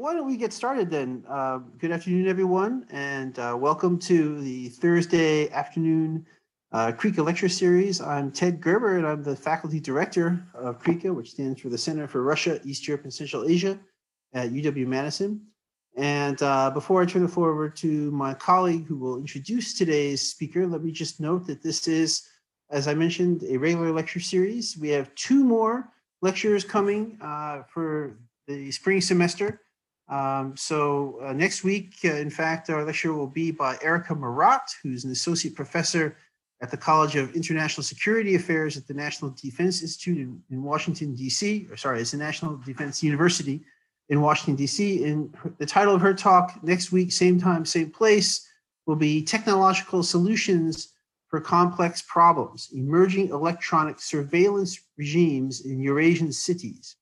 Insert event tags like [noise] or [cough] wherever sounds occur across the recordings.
why don't we get started then? Uh, good afternoon, everyone, and uh, welcome to the Thursday afternoon uh, CREECA Lecture Series. I'm Ted Gerber, and I'm the Faculty Director of CREECA, which stands for the Center for Russia, East Europe, and Central Asia at UW-Madison. And uh, before I turn the floor over to my colleague who will introduce today's speaker, let me just note that this is, as I mentioned, a regular lecture series. We have two more lectures coming uh, for the spring semester. Um, so uh, next week, uh, in fact, our lecture will be by Erica Marat, who's an associate professor at the College of International Security Affairs at the National Defense Institute in, in Washington, D.C., or sorry, it's the National Defense University in Washington, D.C. And the title of her talk next week, same time, same place, will be Technological Solutions for Complex Problems Emerging Electronic Surveillance Regimes in Eurasian Cities.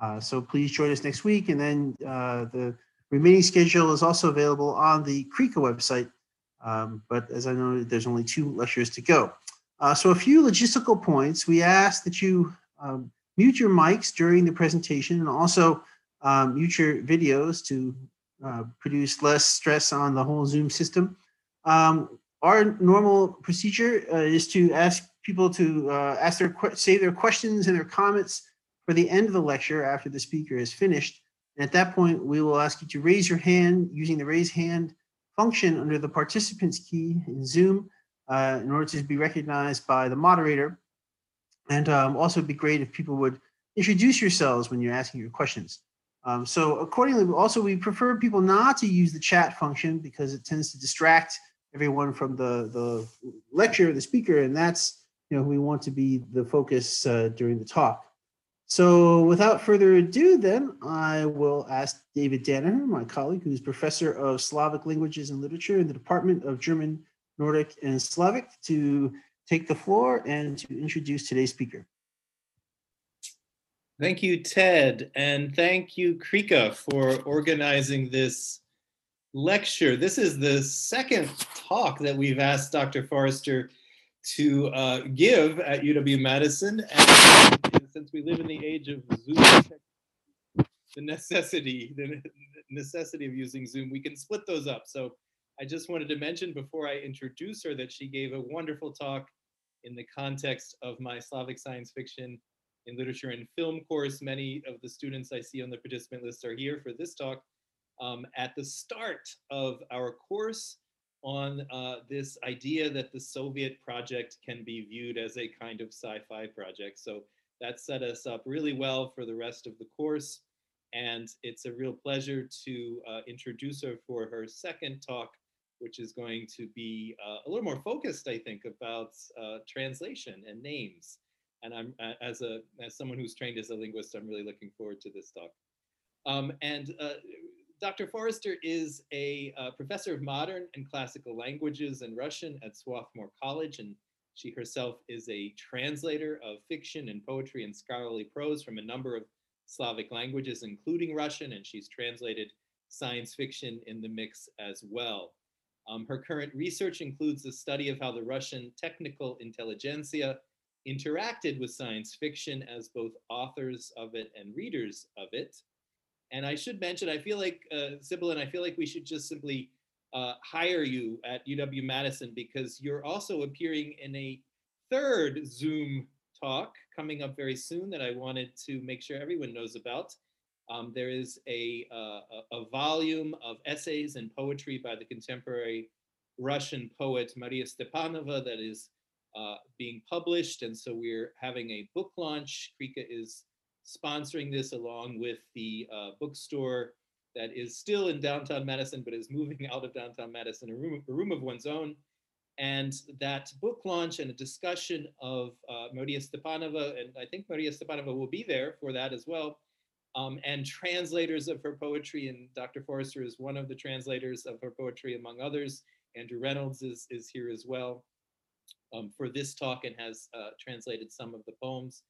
Uh, so please join us next week. And then uh, the remaining schedule is also available on the CREECA website. Um, but as I know, there's only two lectures to go. Uh, so a few logistical points. We ask that you um, mute your mics during the presentation and also um, mute your videos to uh, produce less stress on the whole Zoom system. Um, our normal procedure uh, is to ask people to uh, ask their save their questions and their comments for the end of the lecture after the speaker is finished. And at that point, we will ask you to raise your hand using the raise hand function under the participants key in Zoom uh, in order to be recognized by the moderator. And um, also it'd be great if people would introduce yourselves when you're asking your questions. Um, so accordingly, also we prefer people not to use the chat function because it tends to distract everyone from the, the lecture, the speaker, and that's, you know, we want to be the focus uh, during the talk. So without further ado, then I will ask David Danaher, my colleague, who's professor of Slavic languages and literature in the Department of German, Nordic, and Slavic, to take the floor and to introduce today's speaker. Thank you, Ted, and thank you, CREECA, for organizing this lecture. This is the second talk that we've asked Dr. Forrester to uh, give at UW-Madison. And since we live in the age of Zoom, the necessity, the necessity of using Zoom, we can split those up. So I just wanted to mention before I introduce her that she gave a wonderful talk in the context of my Slavic science fiction in literature and film course. Many of the students I see on the participant list are here for this talk um, at the start of our course on uh, this idea that the Soviet project can be viewed as a kind of sci-fi project. So that set us up really well for the rest of the course. And it's a real pleasure to uh, introduce her for her second talk, which is going to be uh, a little more focused, I think, about uh, translation and names. And I'm, as, a, as someone who's trained as a linguist, I'm really looking forward to this talk. Um, and uh, Dr. Forrester is a uh, professor of modern and classical languages and Russian at Swarthmore College and she herself is a translator of fiction and poetry and scholarly prose from a number of Slavic languages, including Russian, and she's translated science fiction in the mix as well. Um, her current research includes the study of how the Russian technical intelligentsia interacted with science fiction as both authors of it and readers of it. And I should mention, I feel like, uh, Sybil, and I feel like we should just simply uh, hire you at UW Madison because you're also appearing in a third Zoom talk coming up very soon that I wanted to make sure everyone knows about. Um, there is a, uh, a, volume of essays and poetry by the contemporary Russian poet Maria Stepanova that is uh, being published. And so we're having a book launch. CREECA is sponsoring this along with the uh, bookstore that is still in downtown Madison, but is moving [laughs] out of downtown Madison, a room, a room of one's own. And that book launch and a discussion of uh, Maria Stepanova, and I think Maria Stepanova will be there for that as well, um, and translators of her poetry. And Dr. Forrester is one of the translators of her poetry, among others. Andrew Reynolds is, is here as well um, for this talk and has uh, translated some of the poems.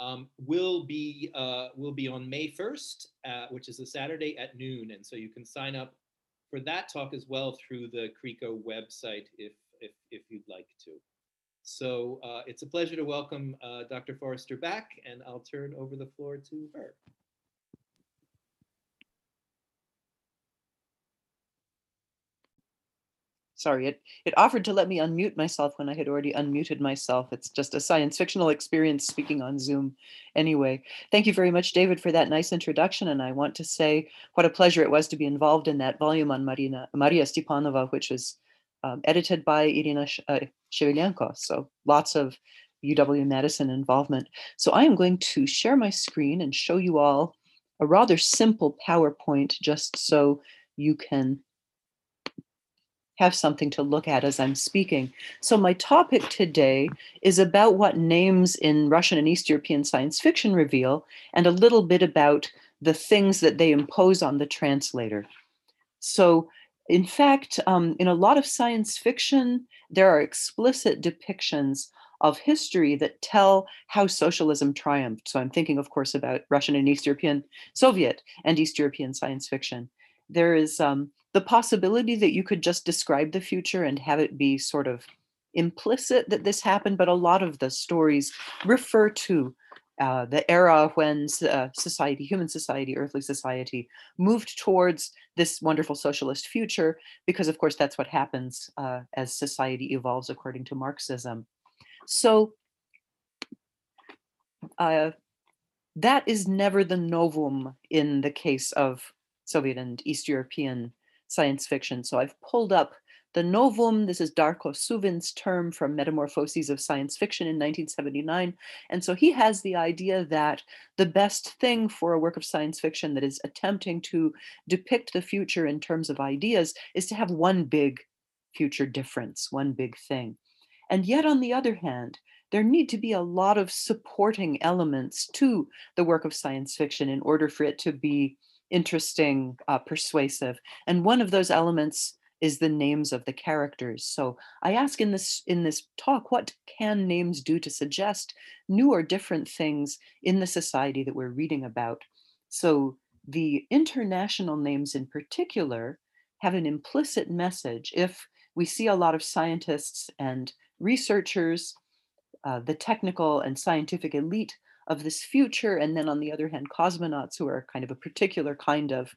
Um, will be uh, will be on May 1st, uh, which is a Saturday at noon, and so you can sign up for that talk as well through the CREECA website if if, if you'd like to. So uh, it's a pleasure to welcome uh, Dr. Forrester back, and I'll turn over the floor to her. Sorry, it, it offered to let me unmute myself when I had already unmuted myself. It's just a science fictional experience speaking on Zoom. Anyway, thank you very much, David, for that nice introduction. And I want to say what a pleasure it was to be involved in that volume on Marina, Maria Stepanova, which was um, edited by Irina uh, Shevelenko. So lots of UW Madison involvement. So I am going to share my screen and show you all a rather simple PowerPoint just so you can have something to look at as I'm speaking. So, my topic today is about what names in Russian and East European science fiction reveal, and a little bit about the things that they impose on the translator. So, in fact, um, in a lot of science fiction, there are explicit depictions of history that tell how socialism triumphed. So, I'm thinking, of course, about Russian and East European, Soviet and East European science fiction. There is um, the possibility that you could just describe the future and have it be sort of implicit that this happened, but a lot of the stories refer to uh, the era when uh, society, human society, earthly society, moved towards this wonderful socialist future, because of course that's what happens uh, as society evolves according to Marxism. So uh, that is never the novum in the case of Soviet and East European science fiction. So I've pulled up the novum. This is Darko Suvin's term from Metamorphoses of Science Fiction in 1979. And so he has the idea that the best thing for a work of science fiction that is attempting to depict the future in terms of ideas is to have one big future difference, one big thing. And yet, on the other hand, there need to be a lot of supporting elements to the work of science fiction in order for it to be interesting, uh, persuasive. And one of those elements is the names of the characters. So I ask in this in this talk, what can names do to suggest new or different things in the society that we're reading about? So the international names in particular have an implicit message. If we see a lot of scientists and researchers, uh, the technical and scientific elite of this future. And then on the other hand, cosmonauts who are kind of a particular kind of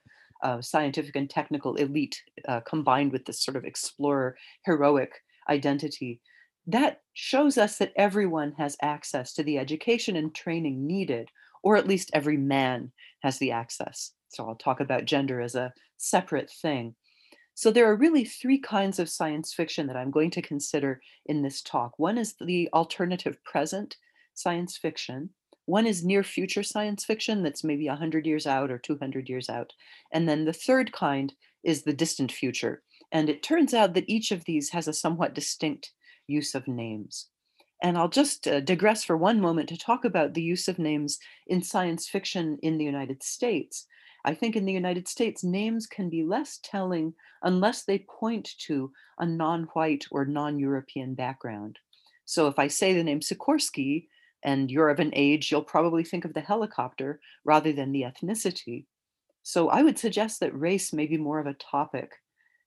uh, scientific and technical elite uh, combined with this sort of explorer heroic identity. That shows us that everyone has access to the education and training needed, or at least every man has the access. So I'll talk about gender as a separate thing. So there are really three kinds of science fiction that I'm going to consider in this talk. One is the alternative present science fiction. One is near future science fiction that's maybe 100 years out or 200 years out. And then the third kind is the distant future. And it turns out that each of these has a somewhat distinct use of names. And I'll just uh, digress for one moment to talk about the use of names in science fiction in the United States. I think in the United States, names can be less telling unless they point to a non white or non European background. So if I say the name Sikorsky, and you're of an age, you'll probably think of the helicopter rather than the ethnicity. So I would suggest that race may be more of a topic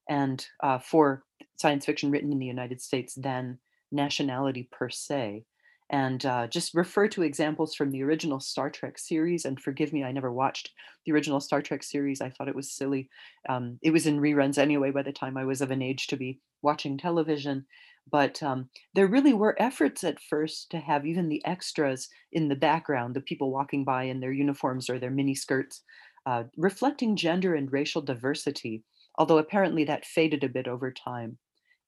and uh, for science fiction written in the United States than nationality per se. And uh, just refer to examples from the original Star Trek series. And forgive me, I never watched the original Star Trek series. I thought it was silly. Um, it was in reruns anyway by the time I was of an age to be watching television. But um, there really were efforts at first to have even the extras in the background, the people walking by in their uniforms or their mini skirts, uh, reflecting gender and racial diversity, although apparently that faded a bit over time.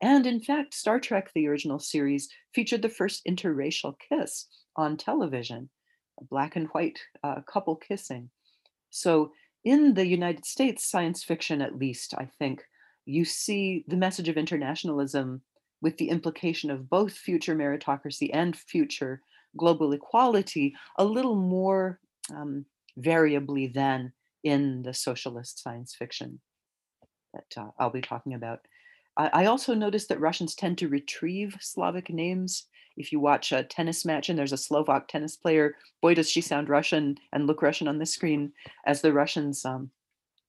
And in fact, Star Trek, the original series, featured the first interracial kiss on television, a black and white uh, couple kissing. So in the United States, science fiction at least, I think, you see the message of internationalism with the implication of both future meritocracy and future global equality a little more um, variably than in the socialist science fiction that uh, I'll be talking about. I, I also noticed that Russians tend to retrieve Slavic names. If you watch a tennis match and there's a Slovak tennis player, boy, does she sound Russian and look Russian on the screen as the Russians um,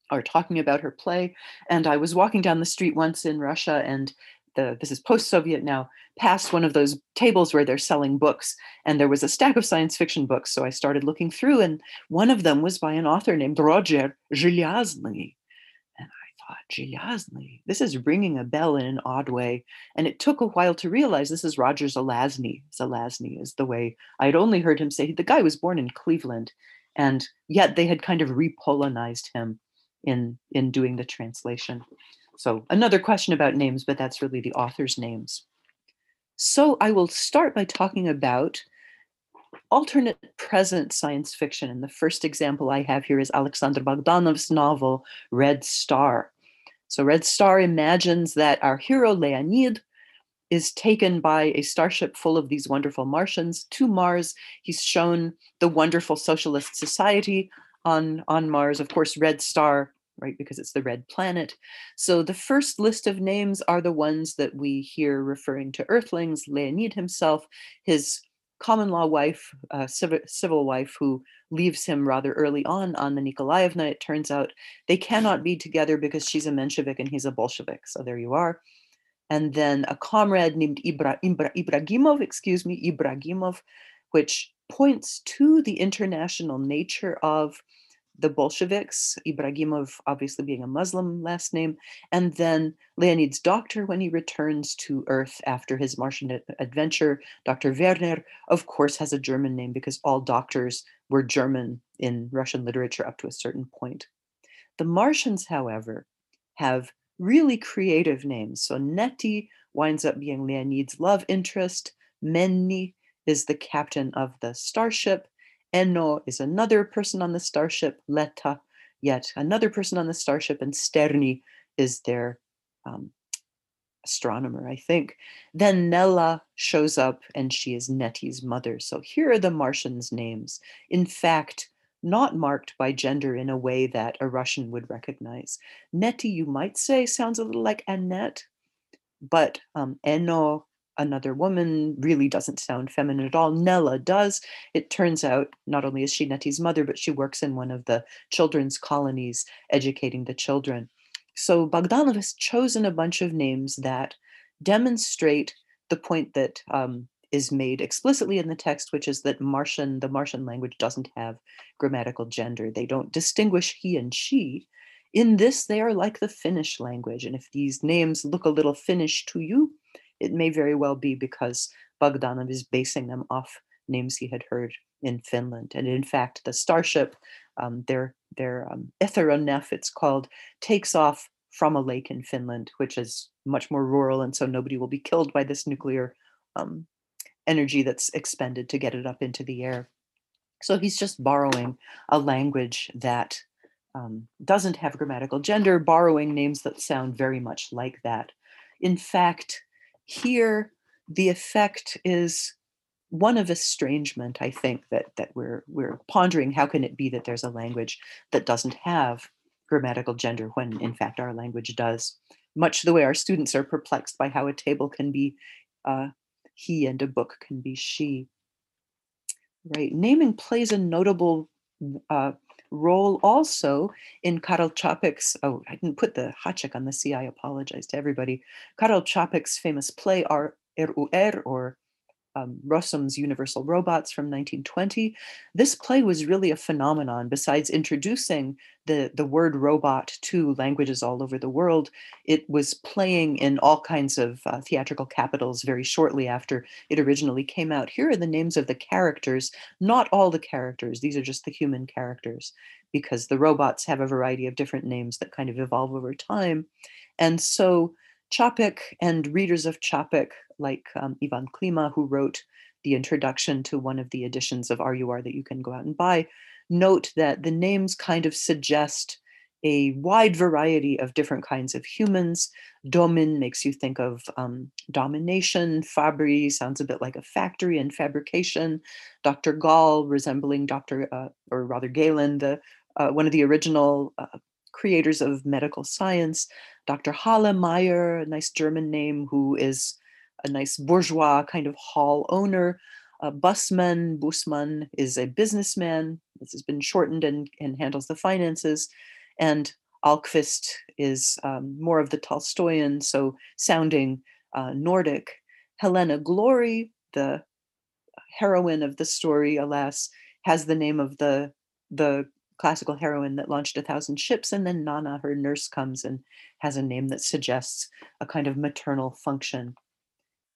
are talking about her play. And I was walking down the street once in Russia and the, this is post-Soviet now, past one of those tables where they're selling books. And there was a stack of science fiction books. So I started looking through and one of them was by an author named Roger Ah, Zhelyazny. Gilliasny. This is ringing a bell in an odd way. And it took a while to realize this is Roger Zelazny. Zelazny is the way I had only heard him say the guy was born in Cleveland. And yet they had kind of repolonized him in, in doing the translation. So another question about names, but that's really the author's names. So I will start by talking about alternate present science fiction. And the first example I have here is Alexander Bogdanov's novel, Red Star. So Red Star imagines that our hero Leonid is taken by a starship full of these wonderful Martians to Mars. He's shown the wonderful socialist society on, on Mars. Of course, Red Star, right, because it's the red planet. So the first list of names are the ones that we hear referring to Earthlings, Leonid himself, his common law wife, uh, civil, civil wife, who leaves him rather early on on the Nikolaevna. It turns out they cannot be together because she's a Menshevik and he's a Bolshevik. So there you are. And then a comrade named Ibra, Ibra, Ibragimov, excuse me, Ibragimov, which points to the international nature of the Bolsheviks, Ibragimov obviously being a Muslim last name, and then Leonid's doctor when he returns to Earth after his Martian adventure, Dr. Werner, of course, has a German name because all doctors were German in Russian literature up to a certain point. The Martians, however, have really creative names. So Neti winds up being Leonid's love interest, Menni is the captain of the starship, Enno is another person on the starship, Letta, yet another person on the starship, and Sterni is their um, astronomer, I think. Then Nella shows up and she is Neti's mother. So here are the Martians' names. In fact, not marked by gender in a way that a Russian would recognize. Neti, you might say, sounds a little like Annette, but um, another woman really doesn't sound feminine at all. Nella does. It turns out not only is she Neti's mother, but she works in one of the children's colonies educating the children. So Bogdanov has chosen a bunch of names that demonstrate the point that um, is made explicitly in the text, which is that Martian, the Martian language doesn't have grammatical gender. They don't distinguish he and she. In this, they are like the Finnish language. And if these names look a little Finnish to you, it may very well be because Bogdanov is basing them off names he had heard in Finland. And in fact, the starship, um, their their um, Etheronef, it's called, takes off from a lake in Finland, which is much more rural, and so nobody will be killed by this nuclear um, energy that's expended to get it up into the air. So he's just borrowing a language that um, doesn't have grammatical gender, borrowing names that sound very much like that. In fact, here the effect is one of estrangement i think that that we're we're pondering. How can it be that there's a language that doesn't have grammatical gender when in fact our language does? Much the way our students are perplexed by how a table can be uh, he and a book can be she. Right. Naming plays a notable uh, role also in Karel Čapek's, oh, I didn't put the Hachek on the C, I apologize to everybody. Karel Čapek's famous play, RUR, er er, or um, Rossum's Universal Robots from 1920. This play was really a phenomenon. Besides introducing the, the word robot to languages all over the world, it was playing in all kinds of uh, theatrical capitals very shortly after it originally came out. Here are the names of the characters, not all the characters, these are just the human characters, because the robots have a variety of different names that kind of evolve over time. And so Čapek and readers of Čapek, like um, Ivan Klima, who wrote the introduction to one of the editions of RUR that you can go out and buy, note that the names kind of suggest a wide variety of different kinds of humans. Domin makes you think of um, domination. Fabri sounds a bit like a factory and fabrication. Dr. Gall, resembling Dr. Uh, or rather Galen, the uh, one of the original uh, creators of medical science. Dr. Halle Meyer, a nice German name, who is a nice bourgeois kind of hall owner. Uh, busman, Bussmann is a businessman. This has been shortened and, and handles the finances. And Alquist is um, more of the Tolstoyan, so sounding uh, Nordic. Helena Glory, the heroine of the story, alas, has the name of the the classical heroine that launched a thousand ships, and then Nana, her nurse, comes and has a name that suggests a kind of maternal function.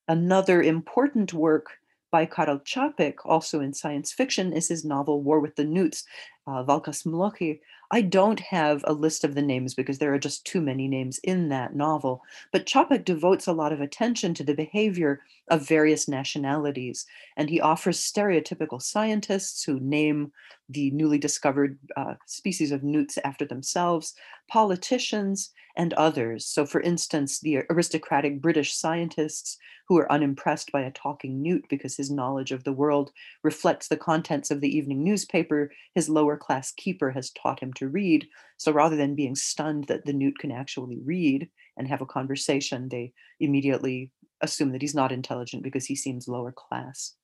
Another important work by Karel Čapek, also in science fiction, is his novel War with the Newts, uh, Válka s mloky, I don't have a list of the names because there are just too many names in that novel, but Čapek devotes a lot of attention to the behavior of various nationalities, and he offers stereotypical scientists who name the newly discovered uh, species of newts after themselves, politicians, and others. So, for instance, the aristocratic British scientists who are unimpressed by a talking newt because his knowledge of the world reflects the contents of the evening newspaper his lower class keeper has taught him to read. So, rather than being stunned that the newt can actually read and have a conversation, they immediately assume that he's not intelligent because he seems lower class.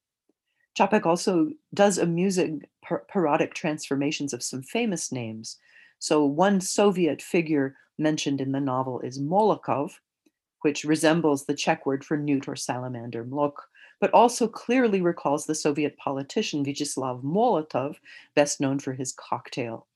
Čapek also does amusing par- parodic transformations of some famous names. So, one Soviet figure mentioned in the novel is Molokov, which resembles the Czech word for newt or salamander, mlok, but also clearly recalls the Soviet politician Vyacheslav Molotov, best known for his cocktail.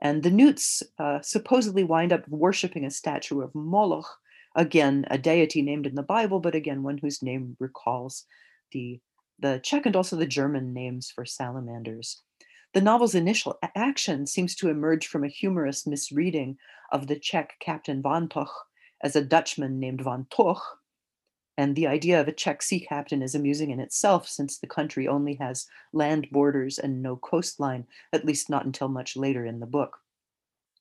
And the newts uh, supposedly wind up worshiping a statue of Moloch, again, a deity named in the Bible, but again, one whose name recalls the, the Czech and also the German names for salamanders. The novel's initial action seems to emerge from a humorous misreading of the Czech Captain Vantoch as a Dutchman named Van Toch. And the idea of a Czech sea captain is amusing in itself, since the country only has land borders and no coastline, at least not until much later in the book.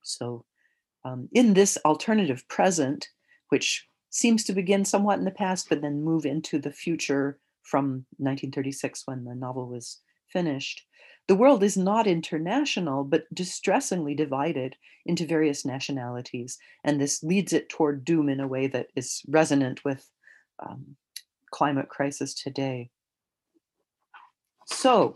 So, um, in this alternative present, which seems to begin somewhat in the past, but then move into the future from 1936 when the novel was finished, the world is not international, but distressingly divided into various nationalities. And this leads it toward doom in a way that is resonant with um, climate crisis today. So,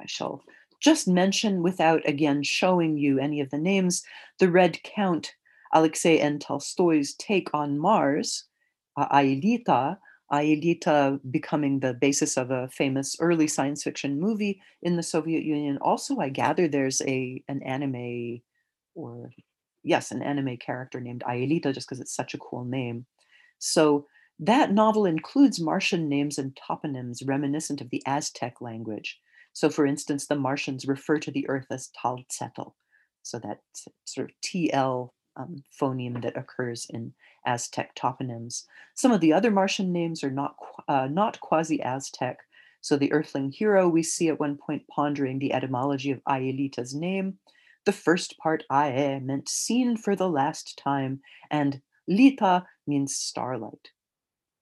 I shall just mention, without again showing you any of the names, the Red Count, Alexei N. Tolstoy's take on Mars, uh, Aelita, Aelita becoming the basis of a famous early science fiction movie in the Soviet Union. Also, I gather there's a an anime or yes, an anime character named Aelita just because it's such a cool name. So that novel includes Martian names and toponyms reminiscent of the Aztec language. So, for instance, the Martians refer to the Earth as Talzetl. So that sort of TL um, phoneme that occurs in Aztec toponyms. Some of the other Martian names are not, uh, not quasi-Aztec. So the Earthling hero we see at one point pondering the etymology of Aelita's name. The first part, Ae, meant seen for the last time, and Lita means starlight.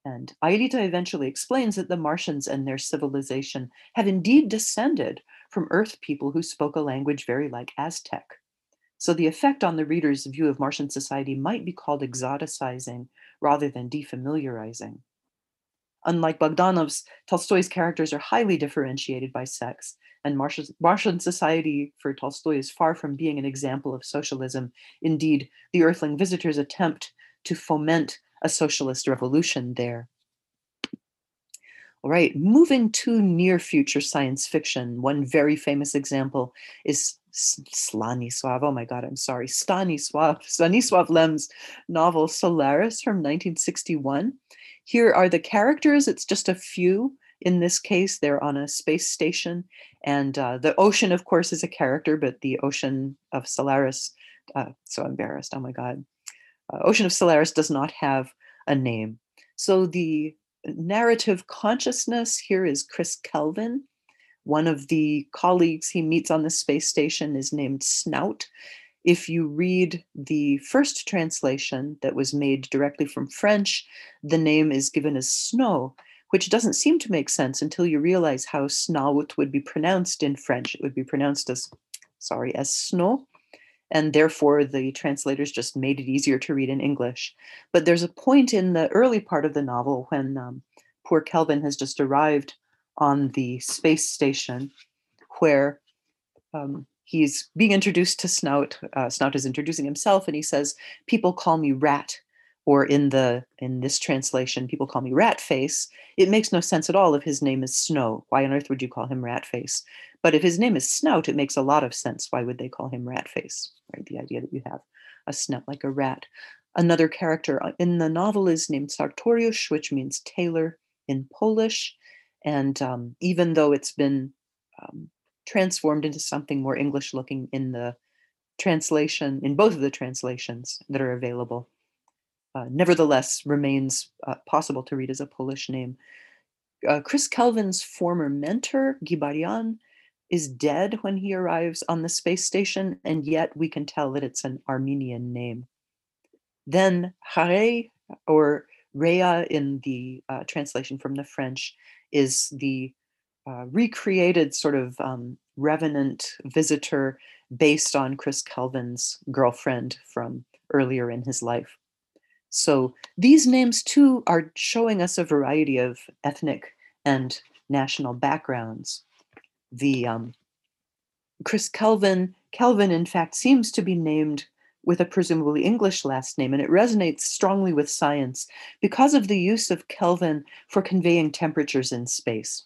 And Aelita eventually explains that the Martians and their civilization have indeed descended from Earth people who spoke a language very like Aztec. So the effect on the reader's view of Martian society might be called exoticizing rather than defamiliarizing. Unlike Bogdanov's, Tolstoy's characters are highly differentiated by sex, and Martian society for Tolstoy is far from being an example of socialism. Indeed, the Earthling visitors attempt to foment a socialist revolution there. All right, moving to near future science fiction, one very famous example is Slanisław, oh my God, I'm sorry, Stanisław, Stanisław Lem's novel Solaris from 1961. Here are the characters, it's just a few. In this case, they're on a space station, and uh, the ocean, of course, is a character, but the ocean of Solaris, uh, so embarrassed, oh my God. Uh, ocean of Solaris does not have a name. So the narrative consciousness here is Chris Kelvin, One of the colleagues he meets on the space station is named Snout. If you read the first translation that was made directly from French, the name is given as Snow, which doesn't seem to make sense until you realize how Snout would be pronounced in French. It would be pronounced as, sorry, as Snow and therefore the translators just made it easier to read in English. But there's a point in the early part of the novel when um, poor Kelvin has just arrived on the space station where um, he's being introduced to Snout. Uh, Snout is introducing himself and he says, People call me Rat. Or in the in this translation, people call me Rat Face. It makes no sense at all if his name is Snow. Why on earth would you call him Rat Face? But if his name is Snout, it makes a lot of sense. Why would they call him Rat Face? Right? The idea that you have a snout like a rat. Another character uh, in the novel is named sartorius which means tailor in Polish. And um, even though it's been um, transformed into something more English looking in the translation, in both of the translations that are available, uh, nevertheless remains uh, possible to read as a Polish name. Uh, Chris Kelvin's former mentor, Guy is dead when he arrives on the space station, and yet we can tell that it's an Armenian name. Then Hare, or Rhea in the uh, translation from the French, is the uh, recreated sort of um, revenant visitor based on Chris Kelvin's girlfriend from earlier in his life. So these names too are showing us a variety of ethnic and national backgrounds. The um, Chris Kelvin, Kelvin in fact seems to be named with a presumably English last name, and it resonates strongly with science because of the use of Kelvin for conveying temperatures in space.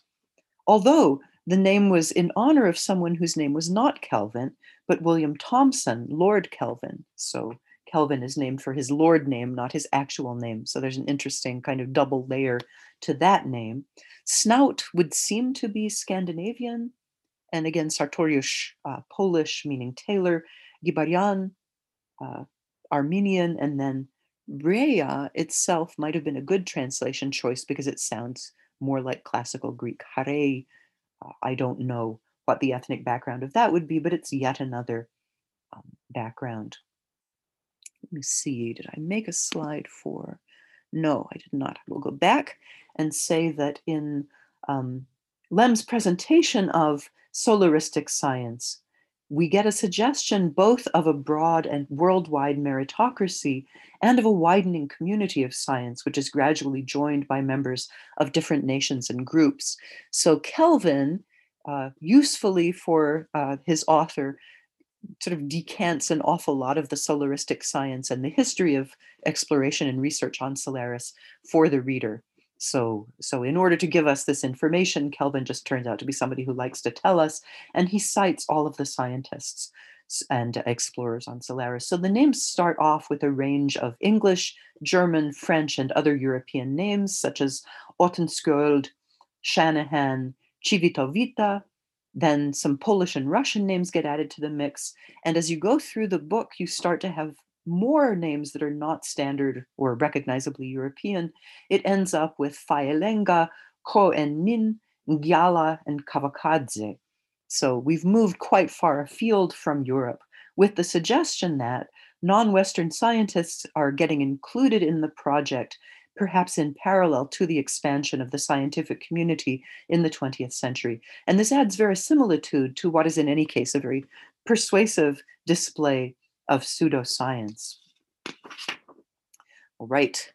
Although the name was in honor of someone whose name was not Kelvin, but William Thomson, Lord Kelvin. So Kelvin is named for his Lord name, not his actual name. So there's an interesting kind of double layer to that name. Snout would seem to be Scandinavian. And again, Sartoriusz, uh, Polish, meaning tailor. Gibarian, uh, Armenian, and then Rhea itself might have been a good translation choice because it sounds more like classical Greek. Hare, uh, I don't know what the ethnic background of that would be, but it's yet another um, background. Let me see, did I make a slide for? No, I did not. We'll go back and say that in um, Lem's presentation of solaristic science, we get a suggestion both of a broad and worldwide meritocracy and of a widening community of science, which is gradually joined by members of different nations and groups. So, Kelvin, uh, usefully for uh, his author, sort of decants an awful lot of the solaristic science and the history of exploration and research on Solaris for the reader. So, so in order to give us this information, Kelvin just turns out to be somebody who likes to tell us, and he cites all of the scientists and explorers on Solaris. So the names start off with a range of English, German, French, and other European names, such as Ottenskjold, Shanahan, Civitovita. Then some Polish and Russian names get added to the mix. And as you go through the book, you start to have more names that are not standard or recognizably European, it ends up with Faelenga, Ko and Min, Ngyala, and Kavakadze. So we've moved quite far afield from Europe with the suggestion that non Western scientists are getting included in the project, perhaps in parallel to the expansion of the scientific community in the 20th century. And this adds verisimilitude to what is, in any case, a very persuasive display of pseudoscience. All right,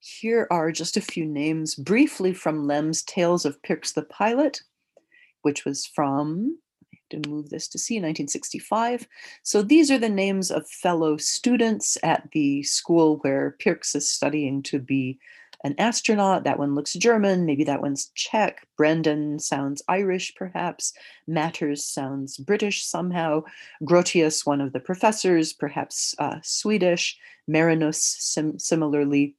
here are just a few names briefly from Lem's Tales of Pirx the Pilot, which was from, to move this to see, 1965. So these are the names of fellow students at the school where Pirx is studying to be an astronaut. That one looks German. Maybe that one's Czech. Brendan sounds Irish, perhaps. Matters sounds British somehow. Grotius, one of the professors, perhaps uh, Swedish. Marinus, sim- similarly,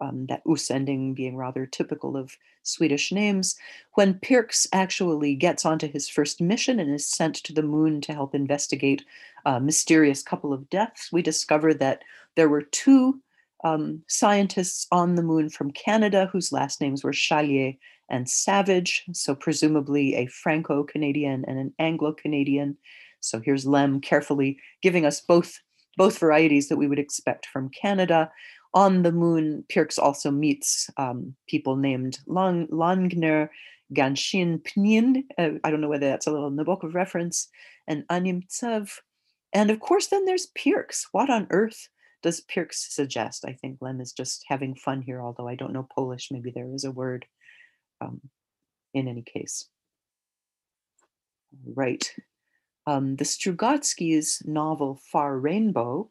um, that us ending being rather typical of Swedish names. When Pirx actually gets onto his first mission and is sent to the moon to help investigate a mysterious couple of deaths, we discover that there were two um, scientists on the moon from Canada whose last names were Challier and Savage, so presumably a Franco Canadian and an Anglo Canadian. So here's Lem carefully giving us both, both varieties that we would expect from Canada. On the moon, Pirx also meets um, people named Lang, Langner, Ganshin Pnin. Uh, I don't know whether that's a little Nabokov reference, and Animtsev. And of course, then there's Pirx. What on earth does Pirks suggest? I think Lem is just having fun here, although I don't know Polish. Maybe there is a word um, in any case. Right. Um, the Strugatsky's novel Far Rainbow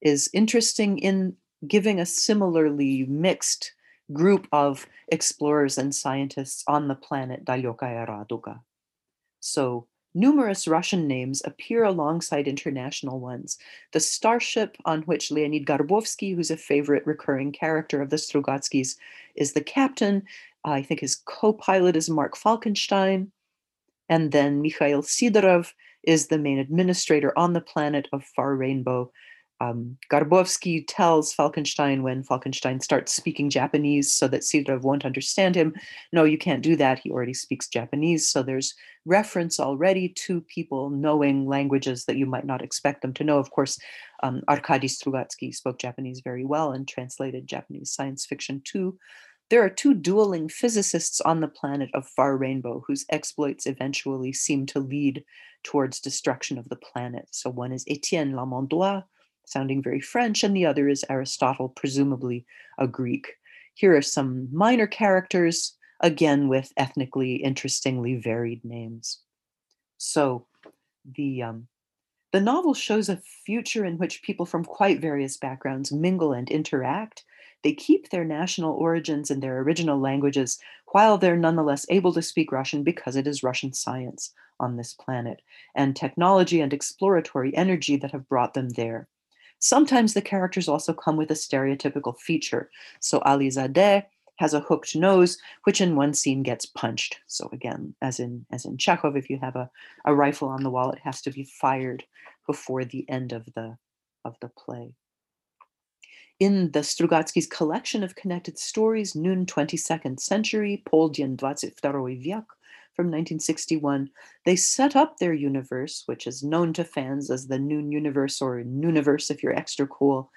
is interesting in giving a similarly mixed group of explorers and scientists on the planet Dalekaya Raduga. So numerous Russian names appear alongside international ones. The starship on which Leonid Gorbovsky, who's a favorite recurring character of the Strugatskys, is the captain. I think his co-pilot is Mark Falkenstein. And then Mikhail Sidorov is the main administrator on the planet of Far Rainbow, um, Gorbovsky tells Falkenstein when Falkenstein starts speaking Japanese so that Sidorov won't understand him, no, you can't do that. He already speaks Japanese. So there's reference already to people knowing languages that you might not expect them to know. Of course, um, Arkady Strugatsky spoke Japanese very well and translated Japanese science fiction too. There are two dueling physicists on the planet of Far Rainbow whose exploits eventually seem to lead towards destruction of the planet. So one is Etienne Lamondois, sounding very French, and the other is Aristotle, presumably a Greek. Here are some minor characters, again with ethnically interestingly varied names. So the um, the novel shows a future in which people from quite various backgrounds mingle and interact. They keep their national origins and their original languages while they're nonetheless able to speak Russian because it is Russian science on this planet and technology and exploratory energy that have brought them there. Sometimes the characters also come with a stereotypical feature. So Ali Zadeh has a hooked nose, which in one scene gets punched. So again, as in as in Chekhov, if you have a, a rifle on the wall, it has to be fired before the end of the of the play. In the Strugatsky's collection of connected stories, Noon 22nd Century, Poldien 22 век, from 1961, they set up their universe, which is known to fans as the Noon Universe or Nooniverse if you're extra cool.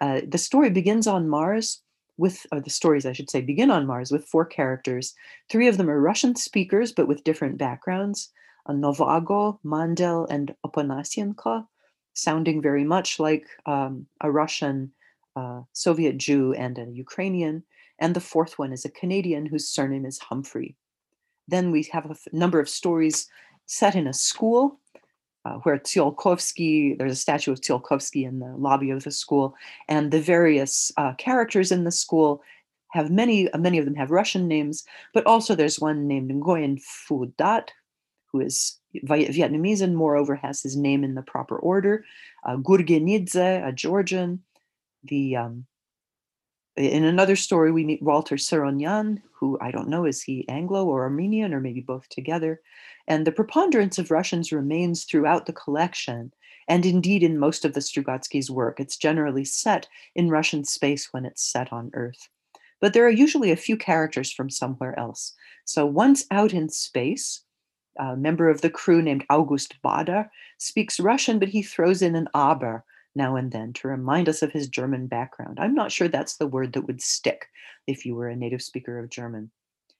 Uh, the story begins on Mars with, or the stories, I should say, begin on Mars with four characters. Three of them are Russian speakers, but with different backgrounds. Uh, Novago, Mandel, and Opanasenko, sounding very much like um, a Russian uh, Soviet Jew and a Ukrainian. And the fourth one is a Canadian whose surname is Humphrey. Then we have a f- number of stories set in a school uh, where Tsiolkovsky, there's a statue of Tsiolkovsky in the lobby of the school, and the various uh, characters in the school have many, uh, many of them have Russian names, but also there's one named Nguyen Phu Dat, who is Vietnamese and moreover has his name in the proper order. Uh, Gurgenidze, a Georgian. The um, in another story, we meet Walter Suronyan, who I don't know, is he Anglo or Armenian or maybe both together? And the preponderance of Russians remains throughout the collection. And indeed, in most of the Strugatsky's work, it's generally set in Russian space when it's set on Earth. But there are usually a few characters from somewhere else. So once out in space, a member of the crew named August Bader speaks Russian, but he throws in an aber, now and then to remind us of his German background. I'm not sure that's the word that would stick if you were a native speaker of German.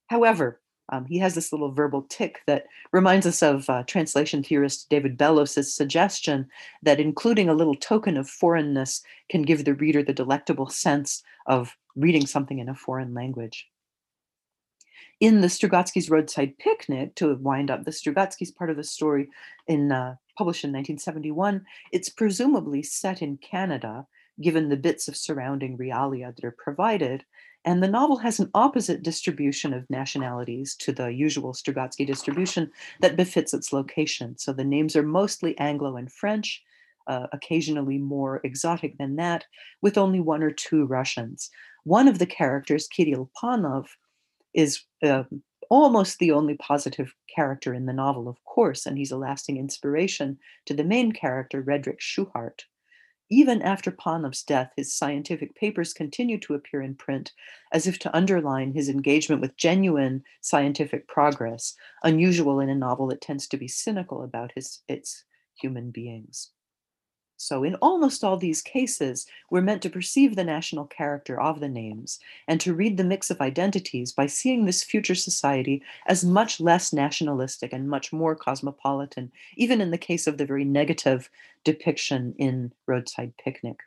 However, um, he has this little verbal tick that reminds us of uh, translation theorist David Bellos's suggestion that including a little token of foreignness can give the reader the delectable sense of reading something in a foreign language. In the Strugatsky's Roadside Picnic, to wind up the Strugatsky's part of the story in uh, published in 1971, it's presumably set in Canada, given the bits of surrounding realia that are provided. And the novel has an opposite distribution of nationalities to the usual Strugatsky distribution that befits its location. So the names are mostly Anglo and French, uh, occasionally more exotic than that, with only one or two Russians. One of the characters, Kirill Panov, is uh, almost the only positive character in the novel, of course, and he's a lasting inspiration to the main character, Redrick Schuhart. Even after Panov's death, his scientific papers continue to appear in print as if to underline his engagement with genuine scientific progress, unusual in a novel that tends to be cynical about his, its human beings. So, in almost all these cases, we're meant to perceive the national character of the names and to read the mix of identities by seeing this future society as much less nationalistic and much more cosmopolitan, even in the case of the very negative depiction in Roadside Picnic.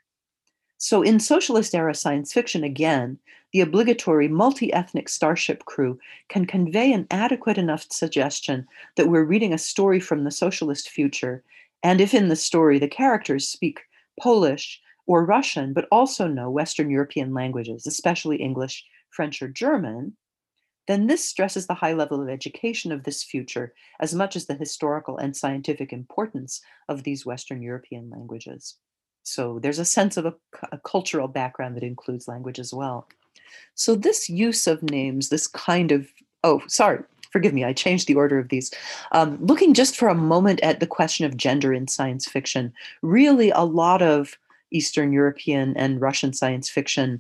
So, in socialist era science fiction, again, the obligatory multi ethnic starship crew can convey an adequate enough suggestion that we're reading a story from the socialist future and if in the story the characters speak Polish or Russian, but also know Western European languages, especially English, French, or German, then this stresses the high level of education of this future as much as the historical and scientific importance of these Western European languages. So there's a sense of a, a, cultural background that includes language as well. So this use of names, this kind of, oh, sorry, forgive me, I changed the order of these. Um, looking just for a moment at the question of gender in science fiction, really a lot of Eastern European and Russian science fiction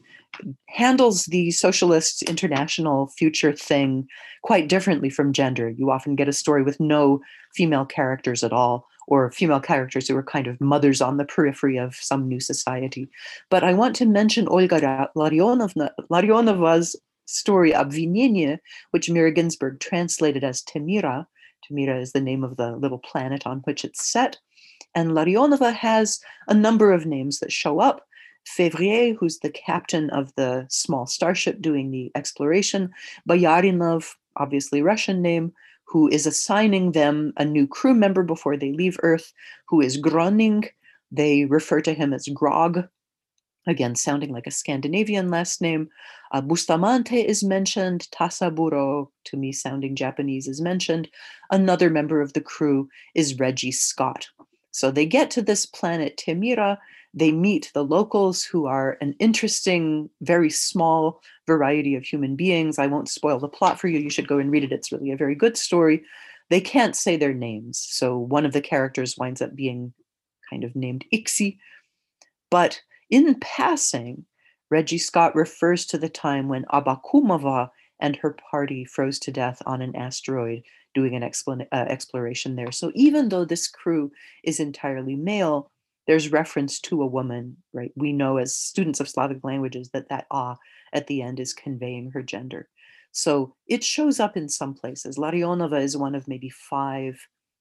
handles the socialist international future thing quite differently from gender. You often get a story with no female characters at all, or female characters who are kind of mothers on the periphery of some new society. But I want to mention Olga Larionovna, Larionova's story Obvinenie, which Mira Ginsburg translated as Temira. Temira is the name of the little planet on which it's set. And Larionova has a number of names that show up. Fevrier, who's the captain of the small starship doing the exploration, Bayarinov, obviously Russian name, who is assigning them a new crew member before they leave Earth, who is Groning. They refer to him as Grog, again sounding like a Scandinavian last name. Uh, Bustamante is mentioned, Tasaburo, to me sounding Japanese, is mentioned. Another member of the crew is Reggie Scott. So they get to this planet Temira. They meet the locals who are an interesting, very small variety of human beings. I won't spoil the plot for you. You should go and read it. It's really a very good story. They can't say their names. So one of the characters winds up being kind of named Ixi. But in passing, Reggie Scott refers to the time when Abakumova and her party froze to death on an asteroid doing an expl- uh, exploration there. So even though this crew is entirely male, there's reference to a woman, right? We know as students of Slavic languages that that ah at the end is conveying her gender. So it shows up in some places. Larionova is one of maybe five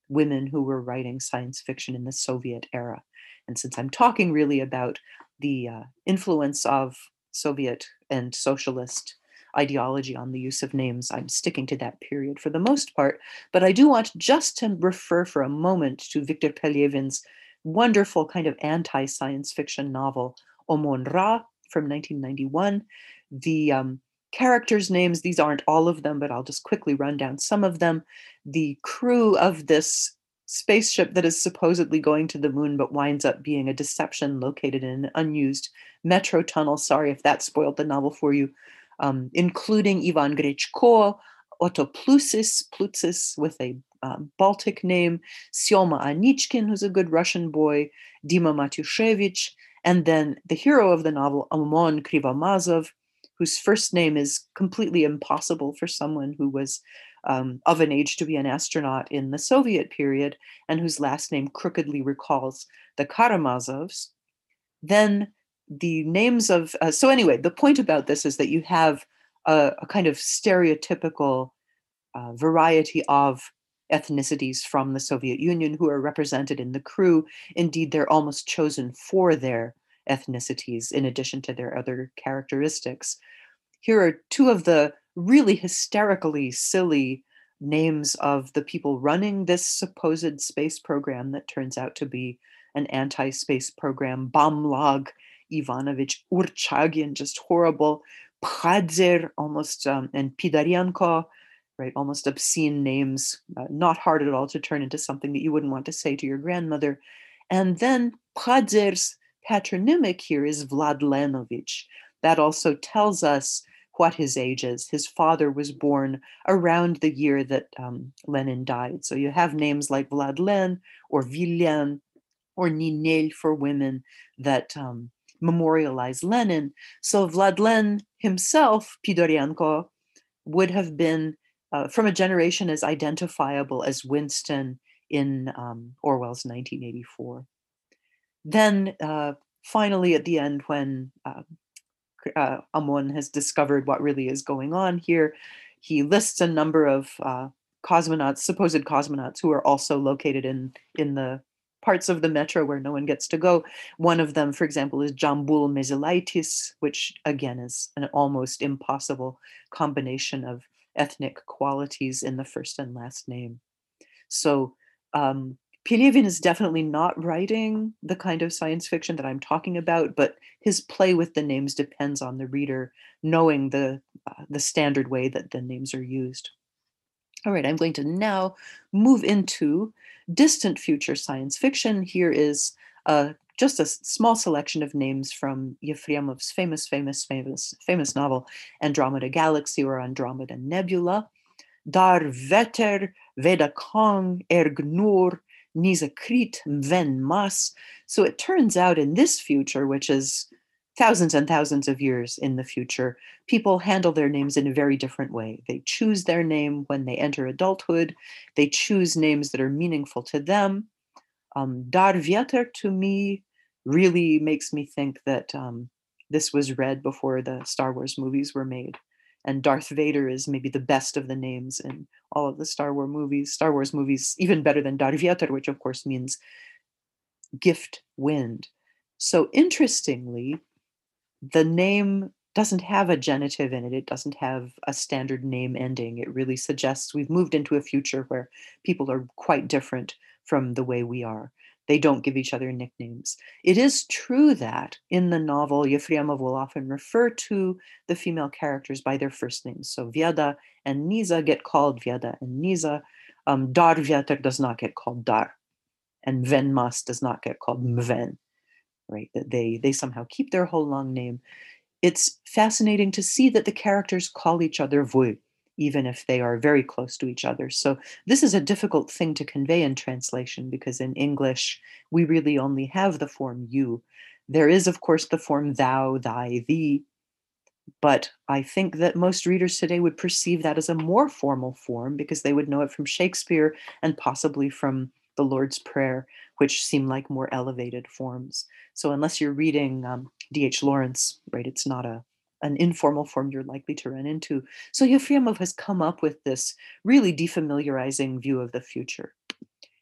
women who were writing science fiction in the Soviet era. And since I'm talking really about the uh, influence of Soviet and socialist ideology on the use of names. I'm sticking to that period for the most part, but I do want just to refer for a moment to Viktor Pelevin's wonderful kind of anti science fiction novel, Omon Ra from 1991. The um, characters' names, these aren't all of them, but I'll just quickly run down some of them. The crew of this spaceship that is supposedly going to the moon but winds up being a deception located in an unused metro tunnel. Sorry if that spoiled the novel for you. Um, including Ivan Grechko, Otto Plusis, Plutsis with a um, Baltic name, Syoma Anichkin, who's a good Russian boy, Dima Matyushevich, and then the hero of the novel, Omon Krivomazov, whose first name is completely impossible for someone who was um, of an age to be an astronaut in the Soviet period and whose last name crookedly recalls the Karamazovs, then the names of, uh, so anyway, the point about this is that you have a, a kind of stereotypical uh, variety of ethnicities from the Soviet Union who are represented in the crew. Indeed, they're almost chosen for their ethnicities in addition to their other characteristics. Here are two of the really hysterically silly names of the people running this supposed space program that turns out to be an anti-space program. Bamlag, Ivanovich, Urchagin, just horrible. Pradzer, almost, um, and Pidarienko, right, almost obscene names, uh, not hard at all to turn into something that you wouldn't want to say to your grandmother. And then Pradzer's patronymic here is Vladlenovich. That also tells us what his age is. His father was born around the year that um, Lenin died. So you have names like Vladlen or Vilyan, or Ninel for women that um, memorialize Lenin. So Vladlen himself, Pidorienko, would have been uh, from a generation as identifiable as Winston in um, Orwell's 1984. Then uh, finally, at the end, when uh, uh, Omon has discovered what really is going on here, he lists a number of uh, cosmonauts, supposed cosmonauts, who are also located in in the parts of the metro where no one gets to go. One of them, for example, is Jambul Mezilaitis, which again is an almost impossible combination of ethnic qualities in the first and last name. So um, Pelevin is definitely not writing the kind of science fiction that I'm talking about, but his play with the names depends on the reader knowing the uh, the standard way that the names are used. All right, I'm going to now move into distant future science fiction. Here is uh, just a small selection of names from Yefremov's famous, famous, famous, famous novel Andromeda Galaxy or Andromeda Nebula. Dar veter veda kong Erg Noor Niza Krit Mven Mas. So it turns out in this future, which is thousands and thousands of years in the future, people handle their names in a very different way. They choose their name when they enter adulthood, they choose names that are meaningful to them. Um, Dar Vieter to me really makes me think that um, this was read before the Star Wars movies were made and Darth Vader is maybe the best of the names in all of the Star Wars movies. Star Wars movies, even better than Darviatar, which of course means gift wind. So interestingly, the name doesn't have a genitive in it. It doesn't have a standard name ending. It really suggests we've moved into a future where people are quite different from the way we are. They don't give each other nicknames. It is true that in the novel, Yefremov will often refer to the female characters by their first names. So Vyada and Niza get called Vyada and Niza. Um, Dar Vyatar does not get called Dar. And Mven Mas does not get called Mven, right? They, they somehow keep their whole long name. It's fascinating to see that the characters call each other Vui even if they are very close to each other. So this is a difficult thing to convey in translation because in English, we really only have the form you. There is, of course, the form thou, thy, thee, but I think that most readers today would perceive that as a more formal form because they would know it from Shakespeare and possibly from the Lord's Prayer, which seem like more elevated forms. So unless you're reading um, D.H. Lawrence, right, it's not a an informal form you're likely to run into. So Yefremov has come up with this really defamiliarizing view of the future.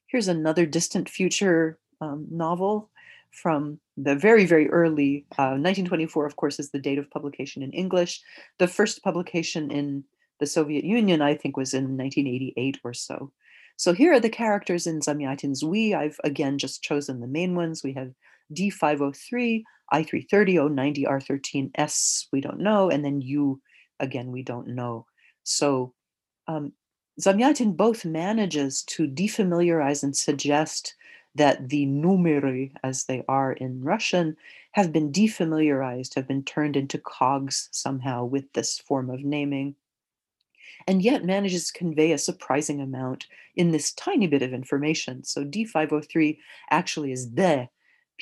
Here's another distant future um, novel from the very, very early, uh, 1924, of course, is the date of publication in English. The first publication in the Soviet Union, I think, was in 1988 or so. So here are the characters in Zamyatin's We. I've again just chosen the main ones. We have D503, I330, 090, R13S, we don't know, and then U, again, we don't know. So um, Zamyatin both manages to defamiliarize and suggest that the numeri, as they are in Russian, have been defamiliarized, have been turned into cogs somehow with this form of naming, and yet manages to convey a surprising amount in this tiny bit of information. So D503 actually is the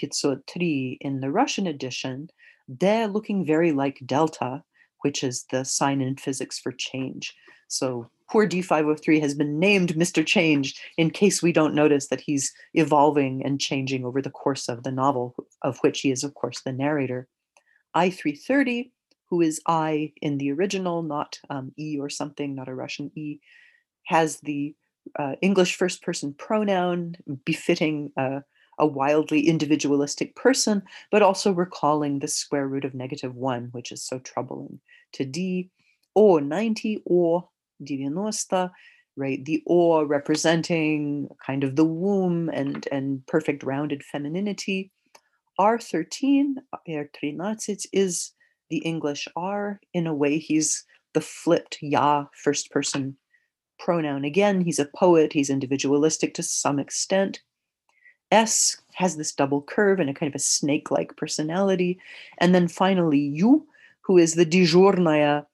503 in the Russian edition, they're looking very like delta, which is the sign in physics for change. So poor D503 has been named Mr. Change in case we don't notice that he's evolving and changing over the course of the novel, of which he is, of course, the narrator. I330, who is I in the original, not um, E or something, not a Russian E, has the uh, English first person pronoun befitting uh, a wildly individualistic person, but also recalling the square root of negative one, which is so troubling to D, or 90, or divinosta, right? The or representing kind of the womb and, and perfect rounded femininity. R13, R13 is the English R. In a way, he's the flipped Ya first person pronoun. Again, he's a poet, he's individualistic to some extent. S has this double curve and a kind of a snake like personality. And then finally, U, who is the dejurnaya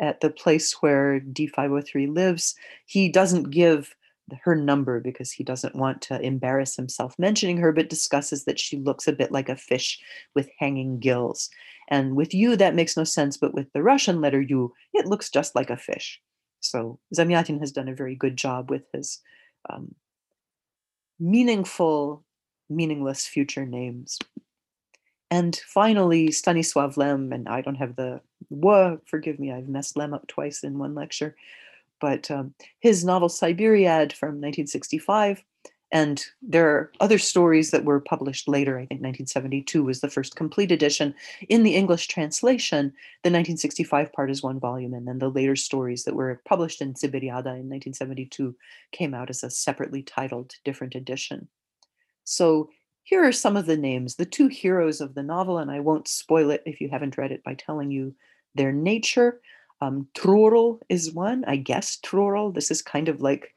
at the place where D503 lives, he doesn't give her number because he doesn't want to embarrass himself mentioning her, but discusses that she looks a bit like a fish with hanging gills. And with you, that makes no sense, but with the Russian letter U, it looks just like a fish. So Zamyatin has done a very good job with his um, meaningful, meaningless future names. And finally, Stanisław Lem, and I don't have the whoa, forgive me, I've messed Lem up twice in one lecture, but um, his novel Cyberiad from 1965. And there are other stories that were published later. I think 1972 was the first complete edition. In the English translation, the 1965 part is one volume, and then the later stories that were published in Cyberiada in 1972 came out as a separately titled different edition. So here are some of the names, the two heroes of the novel, and I won't spoil it if you haven't read it by telling you their nature. Um, is one, I guess Trurl. This is kind of like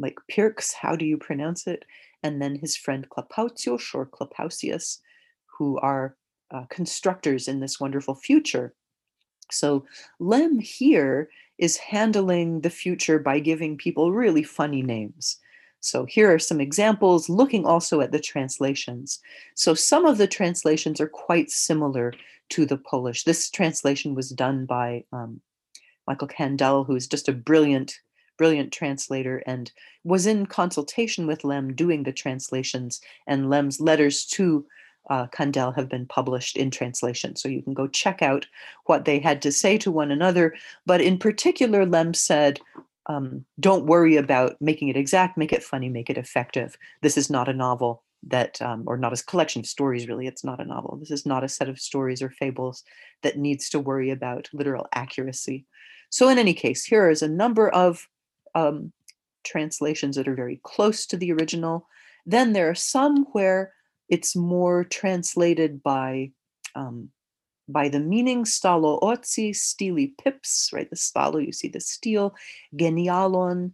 like Pirx, how do you pronounce it? And then his friend Klapaucius or Klapausius, who are uh, constructors in this wonderful future. So Lem here is handling the future by giving people really funny names. So here are some examples, looking also at the translations. So some of the translations are quite similar to the Polish. This translation was done by um, Michael Kandel, who is just a brilliant, brilliant translator and was in consultation with Lem doing the translations. And Lem's letters to uh, Kandel have been published in translation. So you can go check out what they had to say to one another. But in particular, Lem said, um, don't worry about making it exact, make it funny, make it effective. This is not a novel that, um, or not a collection of stories, really. It's not a novel. This is not a set of stories or fables that needs to worry about literal accuracy. So, in any case, here is a number of um, translations that are very close to the original. Then there are some where it's more translated by um, by the meaning stalo otsi, stili pips, right? The stalo, you see the steel, genialon,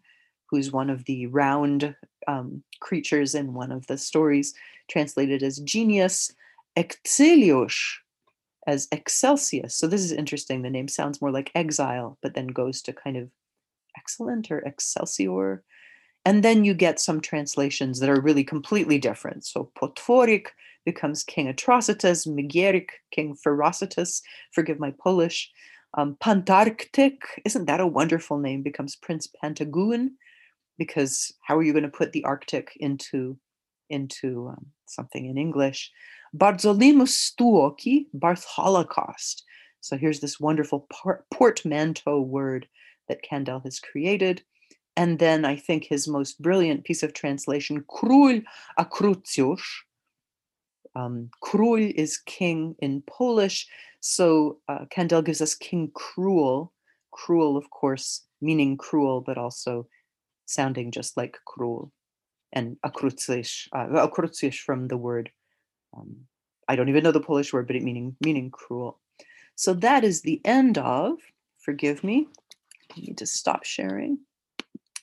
who's one of the round um, creatures in one of the stories, translated as genius, exelios as excelsius. So this is interesting. The name sounds more like exile, but then goes to kind of excellent or excelsior. And then you get some translations that are really completely different. So potvorik becomes King Atrocitus, Migierik, King Ferocitus, forgive my Polish. Um, Pantarctic, isn't that a wonderful name, becomes Prince Pantagruel, because how are you going to put the Arctic into, into um, something in English? Barzolimus Stuoki, Barth Holocaust. So here's this wonderful portmanteau word that Kandel has created. And then I think his most brilliant piece of translation, Król Akrucjusz. Um, Król is king in Polish. So uh, Kandel gives us King Cruel. Cruel, of course, meaning cruel, but also sounding just like cruel. And akrucjusz, uh, from the word, um, I don't even know the Polish word, but it meaning meaning cruel. So that is the end of, forgive me, I need to stop sharing.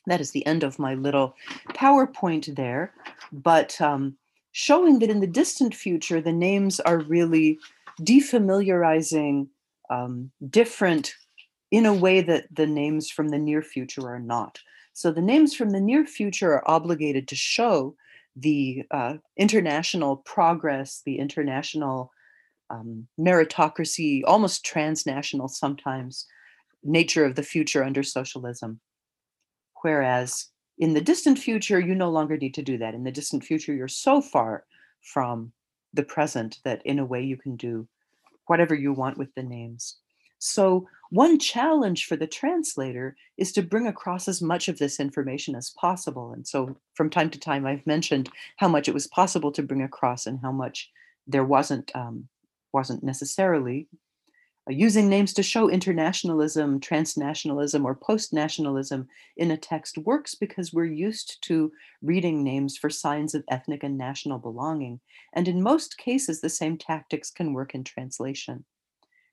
That is the end of my little PowerPoint there, but um, showing that in the distant future, the names are really defamiliarizing um, different in a way that the names from the near future are not. So the names from the near future are obligated to show the uh, international progress, the international um, meritocracy, almost transnational sometimes, nature of the future under socialism. Whereas in the distant future, you no longer need to do that. In the distant future, you're so far from the present that in a way you can do whatever you want with the names. So, one challenge for the translator is to bring across as much of this information as possible. And so, from time to time, I've mentioned how much it was possible to bring across and how much there wasn't um, wasn't necessarily Uh, using names to show internationalism, transnationalism, or post-nationalism in a text works because we're used to reading names for signs of ethnic and national belonging. And in most cases, the same tactics can work in translation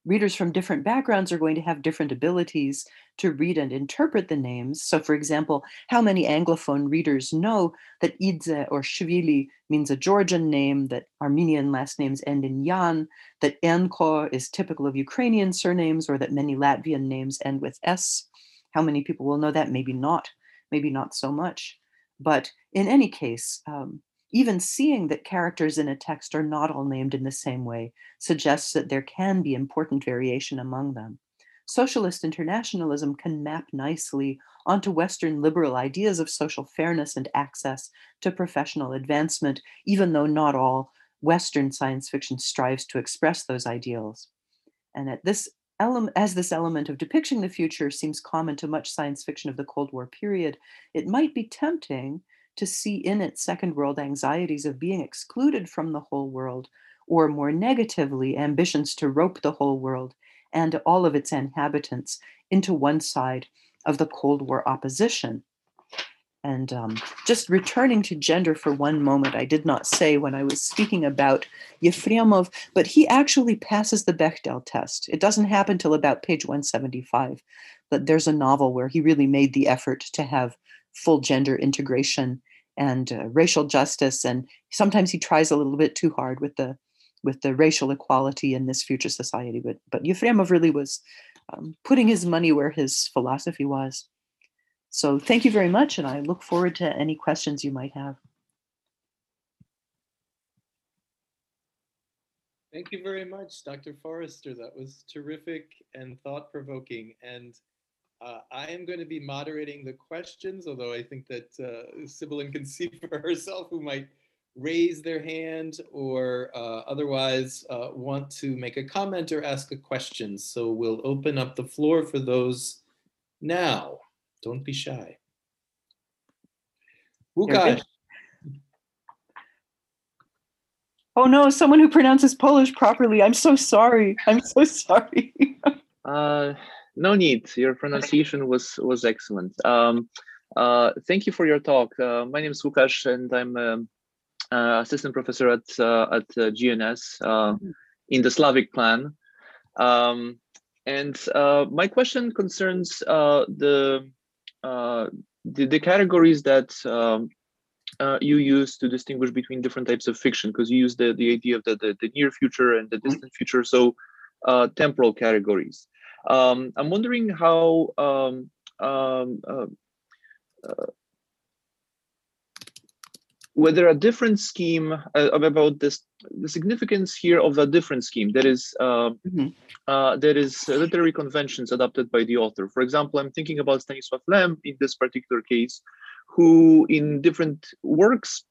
readers from different backgrounds are going to have different abilities to read and interpret the names. So, for example, how many Anglophone readers know that Idze or Shvili means a Georgian name, that Armenian last names end in Yan, that Enko is typical of Ukrainian surnames, or that many Latvian names end with S? How many people will know that? Maybe not, maybe not so much. But in any case, um, even seeing that characters in a text are not all named in the same way suggests that there can be important variation among them. Socialist internationalism can map nicely onto Western liberal ideas of social fairness and access to professional advancement, even though not all Western science fiction strives to express those ideals. And at this as this element of depicting the future seems common to much science fiction of the Cold War period, it might be tempting to see in it second world anxieties of being excluded from the whole world, or more negatively, ambitions to rope the whole world and all of its inhabitants into one side of the Cold War opposition. And um, just returning to gender for one moment, I did not say when I was speaking about Yefremov, but he actually passes the Bechdel test. It doesn't happen till about page 175, but there's a novel where he really made the effort to have full gender integration and uh, racial justice. And sometimes he tries a little bit too hard with the with the racial equality in this future society. But but Yefremov really was um, putting his money where his philosophy was. So thank you very much, and I look forward to any questions you might have. Thank you very much, Dr. Forrester. That was terrific and thought provoking. And uh, I am going to be moderating the questions, although I think that uh, Sibelan can [laughs] see for herself who might raise their hand or uh, otherwise uh, want to make a comment or ask a question. So we'll open up the floor for those now. Don't be shy. Łukasz. Oh no, someone who pronounces Polish properly. I'm so sorry. I'm so [laughs] sorry. uh, no need. Your pronunciation was was excellent. Um, uh, thank you for your talk. Uh, my name is Łukasz, and I'm um, uh, assistant professor at uh, at uh, GNS mm-hmm. in the Slavic plan. Um, and my question concerns the uh, the, the categories that um, uh, you use to distinguish between different types of fiction because you use the, the idea of the, the, the near future and the mm-hmm. distant future so uh, temporal categories um, i'm wondering how um, um uh, uh, whether a different scheme uh, about this the significance here of a different scheme that is uh, mm-hmm. uh, that is literary conventions adopted by the author for example i'm thinking about Stanisław Lem in this particular case who in different works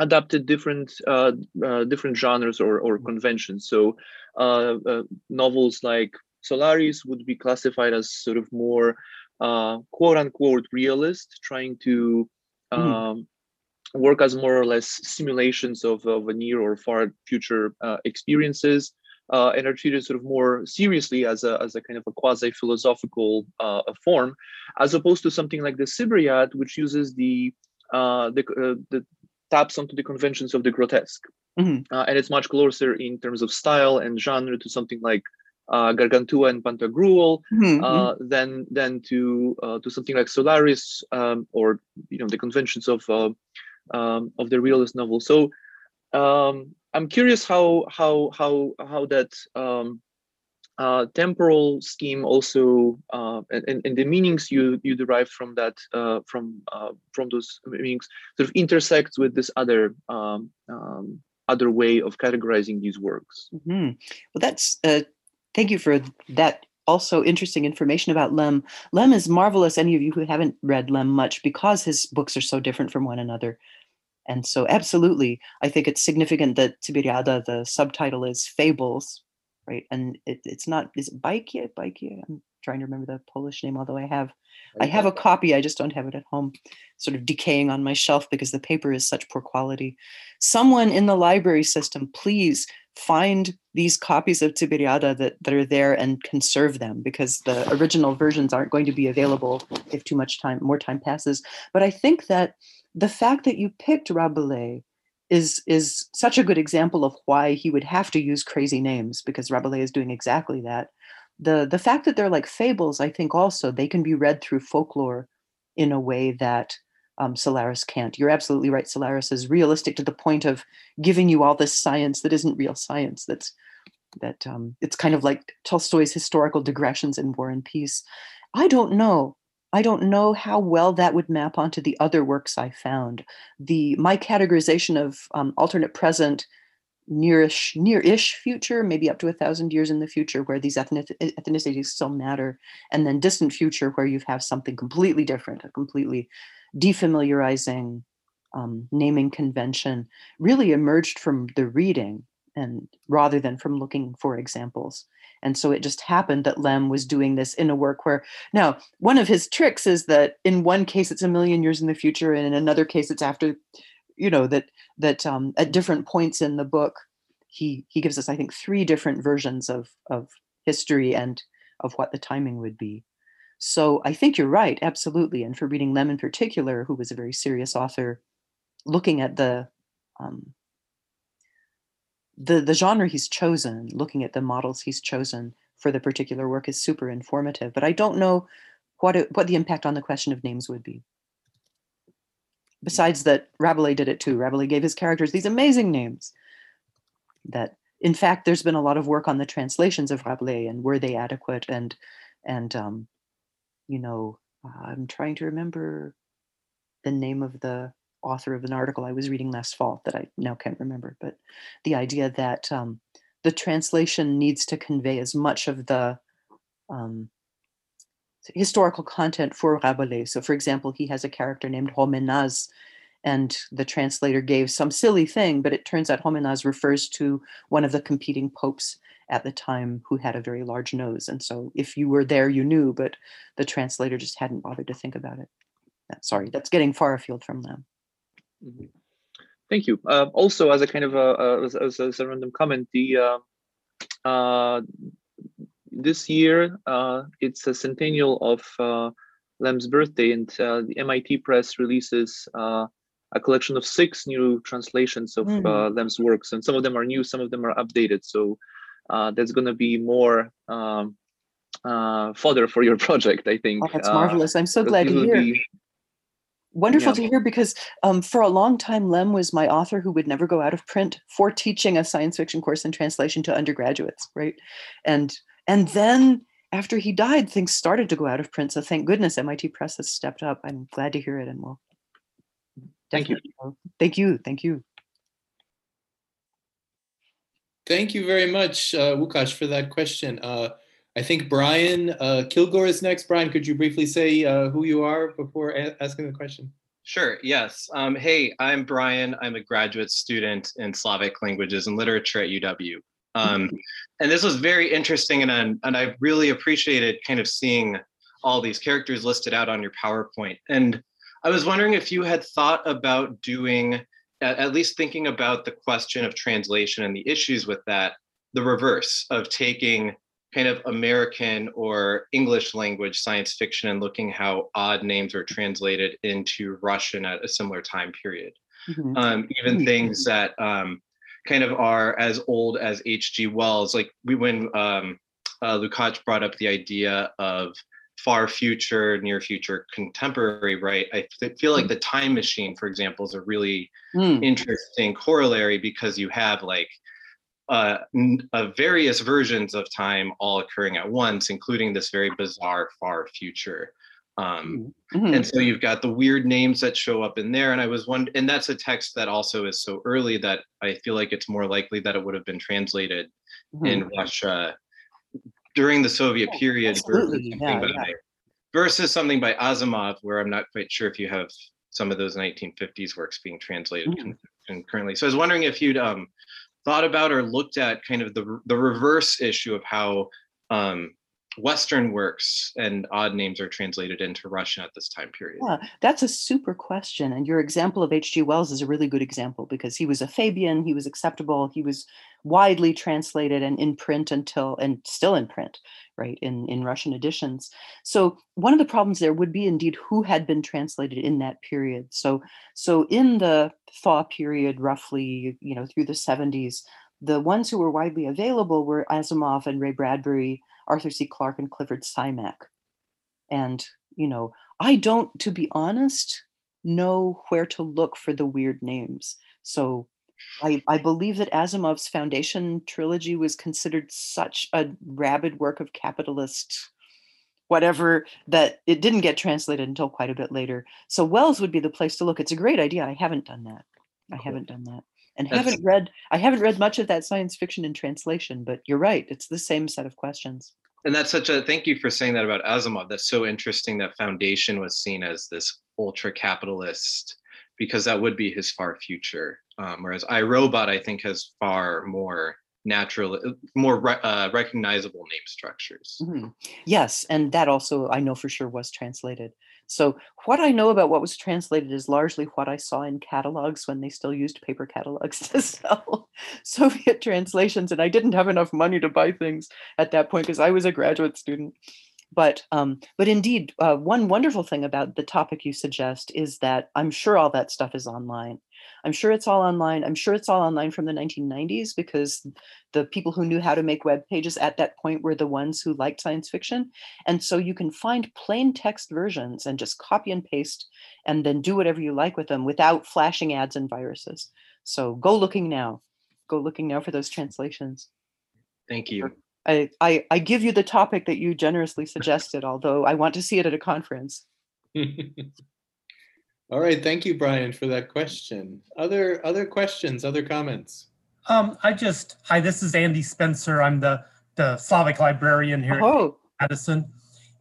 adapted different uh, uh, different genres or, or conventions so uh, novels like solaris would be classified as sort of more quote unquote realist trying to mm. um, work as more or less simulations of, of a near or far future uh, experiences uh, and are treated sort of more seriously as a, as a kind of a quasi-philosophical uh, form, as opposed to something like the Cyberiad, which uses the uh, the, uh, the taps onto the conventions of the grotesque, mm-hmm. Uh, and it's much closer in terms of style and genre to something like uh, Gargantua and Pantagruel mm-hmm. uh, than than to uh, to something like Solaris um, or you know the conventions of um, of the realist novel. So um, I'm curious how how how how that um, uh, temporal scheme also uh, and, and the meanings you you derive from that uh, from uh, from those meanings sort of intersects with this other um, um, other way of categorizing these works. Mm-hmm. Well, that's uh, thank you for that also interesting information about Lem. Lem is marvelous. Any of you who haven't read Lem much, because his books are so different from one another. And so, absolutely, I think it's significant that Cyberiada, the subtitle is Fables, right? And it, it's not, is it Bajki? Bajki? I'm trying to remember the Polish name, although I have, I have a copy, I just don't have it at home, sort of decaying on my shelf because the paper is such poor quality. Someone in the library system, please find these copies of Cyberiada that, that are there and conserve them because the original versions aren't going to be available if too much time, more time passes. But I think that the fact that you picked Rabelais is is such a good example of why he would have to use crazy names because Rabelais is doing exactly that. The the fact that they're like fables, I think also they can be read through folklore in a way that um, Solaris can't. You're absolutely right. Solaris is realistic to the point of giving you all this science that isn't real science. That's that um, it's kind of like Tolstoy's historical digressions in War and Peace. I don't know I don't know how well that would map onto the other works I found. The my categorization of um, alternate present, nearish near-ish future, maybe up to a thousand years in the future, where these ethnic, ethnicities still matter, and then distant future, where you have something completely different, a completely defamiliarizing um, naming convention, really emerged from the reading and rather than from looking for examples. And so it just happened that Lem was doing this in a work where now one of his tricks is that in one case it's a million years in the future, and in another case it's after, you know, that that um, at different points in the book, he he gives us I think three different versions of of history and of what the timing would be. So I think you're right, absolutely. And for reading Lem in particular, who was a very serious author, looking at the um, the the genre he's chosen, looking at the models he's chosen for the particular work is super informative. But I don't know what it, what the impact on the question of names would be. Besides that, Rabelais did it too. Rabelais gave his characters these amazing names. That in fact, there's been a lot of work on the translations of Rabelais and were they adequate and and um, you know uh, I'm trying to remember the name of the author of an article I was reading last fall that I now can't remember, but the idea that um, the translation needs to convey as much of the um, historical content for Rabelais. So, for example, he has a character named Romenaz, and the translator gave some silly thing, but it turns out Romenaz refers to one of the competing popes at the time who had a very large nose. And so, if you were there, you knew, but the translator just hadn't bothered to think about it. Sorry, that's getting far afield from them. Mm-hmm. Thank you. Uh, also, as a kind of a, as, as, as, a random comment, the uh, uh, this year uh, it's a centennial of uh, Lem's birthday, and uh, the MIT Press releases a collection of six new translations of mm. Lem's works, and some of them are new, some of them are updated. So that's going to be more um, fodder for your [laughs] project, I think. Oh, that's marvelous! I'm so glad to hear. Be, wonderful yeah. to hear because um, for a long time lem was my author who would never go out of print for teaching a science fiction course in translation to undergraduates right and and then after he died things started to go out of print so thank goodness mit press has stepped up i'm glad to hear it and well thank you thank you thank you thank you very much uh, Łukasz, for that question uh, I think Brian uh, Kilgore is next. Brian, could you briefly say uh, who you are before a- asking the question? Sure, yes. Um, hey, I'm Brian. I'm a graduate student in Slavic languages and literature at UW. Um, and this was very interesting, and, and I really appreciated kind of seeing all these characters listed out on your PowerPoint. And I was wondering if you had thought about doing, at least thinking about the question of translation and the issues with that, the reverse of taking kind of American or English language science fiction and looking how odd names are translated into Russian at a similar time period. Mm-hmm. Um, even mm-hmm. things that um, kind of are as old as H.G. Wells, like we when um, uh, Łukasz brought up the idea of far future, near future, contemporary, right? I feel like mm. the time machine, for example, is a really mm. interesting corollary because you have like uh, uh, various versions of time all occurring at once, including this very bizarre far future. Um, mm-hmm. And so you've got the weird names that show up in there. And I was wondering, and that's a text that also is so early that I feel like it's more likely that it would have been translated mm-hmm. in Russia during the Soviet oh, period versus, something yeah. by, versus something by Asimov, where I'm not quite sure if you have some of those 1950s works being translated mm-hmm. currently. So I was wondering if you'd um, thought about or looked at kind of the the reverse issue of how um, Western works and odd names are translated into Russian at this time period? Yeah, that's a super question. And your example of H.G. Wells is a really good example because he was a Fabian, he was acceptable, he was widely translated and in print until, and still in print, right, in, in Russian editions. So one of the problems there would be indeed who had been translated in that period. So, so in the thaw period, roughly, you know, through the 70s, the ones who were widely available were Asimov and Ray Bradbury, Arthur C. Clarke, and Clifford Simak. And, you know, I don't, to be honest, know where to look for the weird names. So I, I believe that Asimov's Foundation trilogy was considered such a rabid work of capitalist whatever that it didn't get translated until quite a bit later. So Wells would be the place to look. It's a great idea. I haven't done that. I haven't done that. And That's- haven't read I haven't read much of that science fiction in translation, but you're right. It's the same set of questions. and that's such a thank you for saying that about Asimov. That's so interesting that Foundation was seen as this ultra capitalist because that would be his far future. Um, whereas I, Robot, I think, has far more natural, more re- uh, recognizable name structures. Mhm. Yes, and that also I know for sure was translated. So what I know about what was translated is largely what I saw in catalogs when they still used paper catalogs [laughs] to sell Soviet translations, and I didn't have enough money to buy things at that point because I was a graduate student. But um, but indeed, uh, one wonderful thing about the topic you suggest is that I'm sure all that stuff is online. I'm sure it's all online. I'm sure it's all online from the 1990s because the people who knew how to make web pages at that point were the ones who liked science fiction. And so you can find plain text versions and just copy and paste and then do whatever you like with them without flashing ads and viruses. So go looking now. Go looking now for those translations. Thank you. I, I, I give you the topic that you generously suggested, although I want to see it at a conference. [laughs] All right, thank you, Brian, for that question. Other other questions, other comments? Um, I just, hi, this is Andy Spencer. I'm the, the Slavic librarian here Oh, at Madison.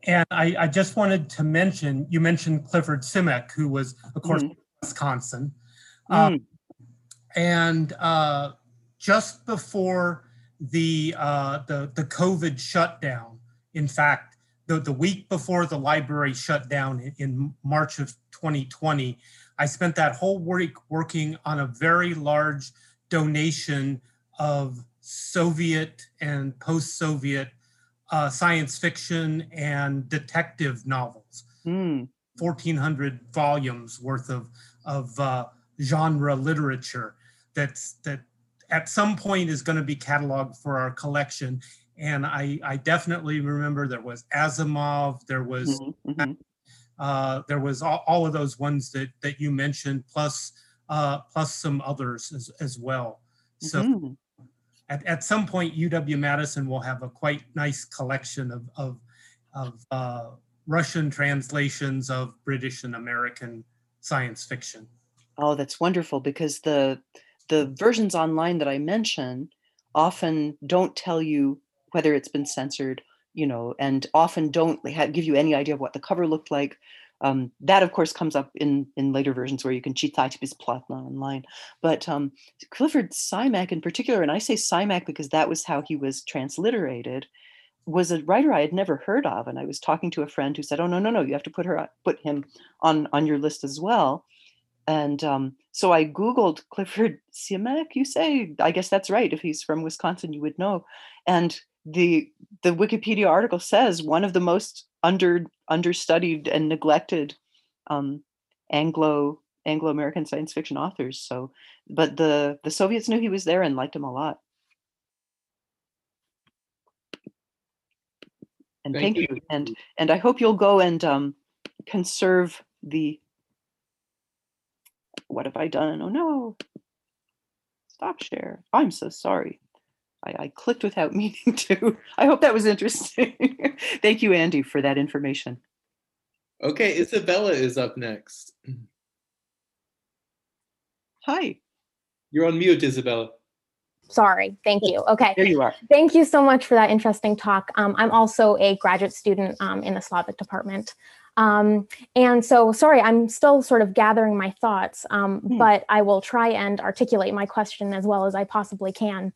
And I, I just wanted to mention, you mentioned Clifford Simak, who was, of course, Mhm. Wisconsin. Um, mm, and uh, just before the, uh, the the COVID shutdown, in fact, the, the week before the library shut down in, in March of 2020, I spent that whole week working on a very large donation of Soviet and post-Soviet uh, science fiction and detective novels. mm, 1,400 volumes worth of of uh, genre literature that's that at some point is going to be cataloged for our collection. And I, I definitely remember there was Asimov, there was mhm, mhm. uh, there was all, all of those ones that that you mentioned, plus uh, plus some others as, as well. So Mhm. at, at some point, UW Madison will have a quite nice collection of of, of uh, Russian translations of British and American science fiction. Oh, that's wonderful because the the versions online that I mention often don't tell you whether it's been censored, you know, and often don't give you any idea of what the cover looked like. Um, that of course comes up in, in later versions where you can cheat Taitipis Platna online. But um, Clifford Simak in particular, and I say Simak because that was how he was transliterated, was a writer I had never heard of. And I was talking to a friend who said, Oh no, no, no, you have to put her put him on on your list as well. And um, so I Googled Clifford Simak, you say? I guess that's right. If he's from Wisconsin, you would know. And the the Wikipedia article says one of the most under understudied and neglected um, Anglo Anglo American science fiction authors. So, but the the Soviets knew he was there and liked him a lot. And Thank thank, you. you. And and I hope you'll go and um, conserve the what have I done? Oh no. Stop share. I'm so sorry. I, I clicked without [laughs] meaning to. I hope that was interesting. [laughs] Thank you, Andy, for that information. Okay, Isabella is up next. Hi. You're on mute, Isabella. Sorry. Thank you. Okay. There you are. Thank you so much for that interesting talk. Um, I'm also a graduate student um, in the Slavic department. Um, and so, sorry, I'm still sort of gathering my thoughts, um, Hmm. but I will try and articulate my question as well as I possibly can.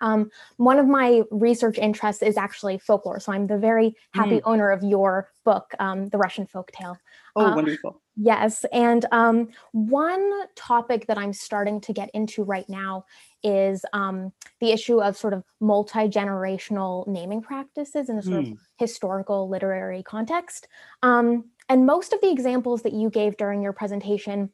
Um, one of my research interests is actually folklore. So I'm the very happy owner of your book, um, The Russian Folktale. Oh, Uh, wonderful. Yes. And um, one topic that I'm starting to get into right now is um, the issue of sort of multi generational naming practices in a sort Hmm. of historical literary context. Um, and most of the examples that you gave during your presentation,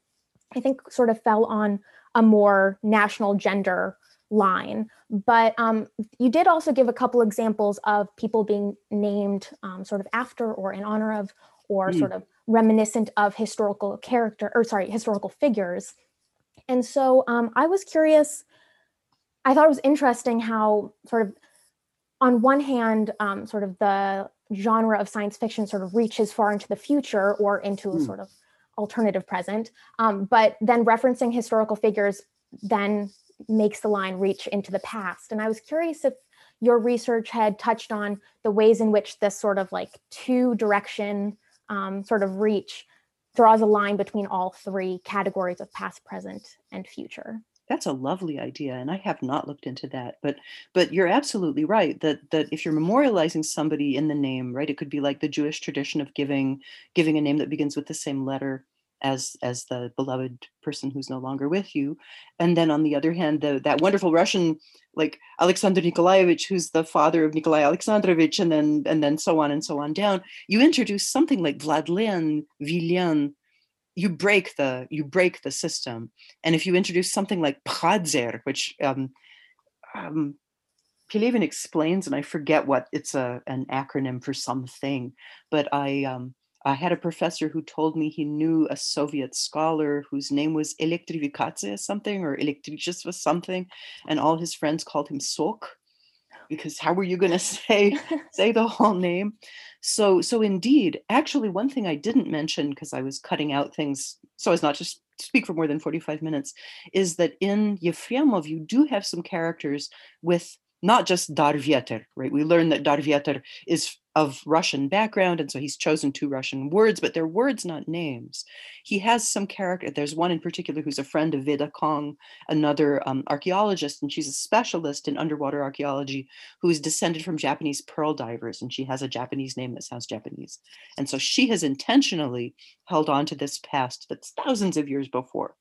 I think, sort of fell on a more national gender line. But um, you did also give a couple examples of people being named um, sort of after or in honor of, or Hmm. sort of reminiscent of historical character, or sorry, historical figures. And so um, I was curious. I thought it was interesting how sort of, on one hand, um, sort of the genre of science fiction sort of reaches far into the future or into a Hmm. sort of alternative present. Um, but then referencing historical figures then makes the line reach into the past. And I was curious if your research had touched on the ways in which this sort of like two direction um, sort of reach draws a line between all three categories of past, present, and future. That's a lovely idea, and I have not looked into that. But but you're absolutely right that that if you're memorializing somebody in the name, right, it could be like the Jewish tradition of giving giving a name that begins with the same letter as as the beloved person who's no longer with you, and then on the other hand, the, that wonderful Russian like Alexander Nikolaevich, who's the father of Nikolai Alexandrovich, and then and then so on and so on down. You introduce something like Vladlen, Vilien, you break the you break the system and if you introduce something like Pradzer, which um, um, Pelevin explains, and I forget what it's a an acronym for something, but I um, I had a professor who told me he knew a Soviet scholar whose name was Elektrivikatsiya something or Elektrichus was something, and all his friends called him Sok because how were you going [laughs] to say say the whole name? So so indeed actually one thing i didn't mention because i was cutting out things so as not to speak for more than 45 minutes is that in Yefremov you do have some characters with not just Dar Veter, right? We learn that Dar Veter is of Russian background, and so he's chosen two Russian words, but they're words, not names. He has some character. There's one in particular who's a friend of Veda Kong, another um, archaeologist, and she's a specialist in underwater archaeology who is descended from Japanese pearl divers, and she has a Japanese name that sounds Japanese. And so she has intentionally held on to this past that's thousands of years before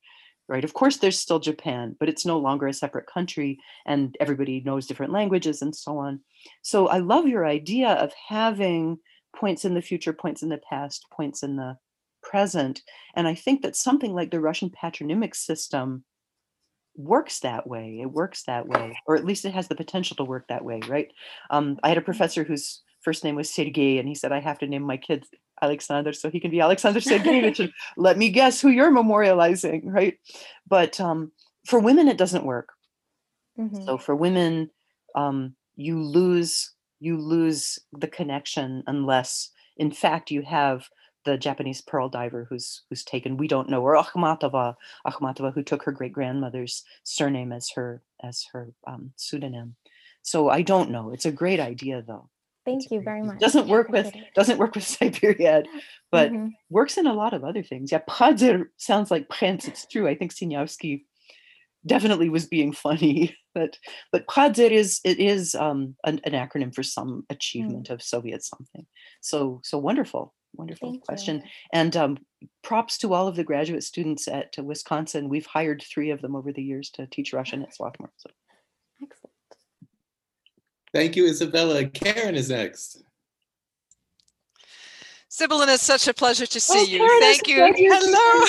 right? Of course, there's still Japan, but it's no longer a separate country and everybody knows different languages and so on. So I love your idea of having points in the future, points in the past, points in the present. And I think that something like the Russian patronymic system works that way. It works that way, or at least it has the potential to work that way, right? Um, I had a professor whose first name was Sergei, and he said, I have to name my kids Alexander so he can be Alexander [laughs] Sergeyevich and let me guess who you're memorializing, right? But um, for women, it doesn't work. Mhm. So for women, um, you lose you lose the connection unless, in fact, you have the Japanese pearl diver who's who's taken. We don't know, or Akhmatova, Akhmatova, who took her great grandmother's surname as her as her um, pseudonym. So I don't know. It's a great idea, though. Thank you very much. Doesn't work with it. doesn't work with [laughs] Cyberiad, but Mhm. works in a lot of other things. Yeah, Padzer sounds like Prince. It's true. I think Sinyavsky definitely was being [laughs] funny, but but Padzer is it is um, an, an acronym for some achievement of Soviet something. So so wonderful, wonderful Thank you. question. And um, props to all of the graduate students at Wisconsin. We've hired three of them over the years to teach Russian [laughs] at Swarthmore. So. Thank you, Isabella. Karen is next. Sibelan, it's such a pleasure to see Oh, you. Karen, Thank you. glad you're Hello.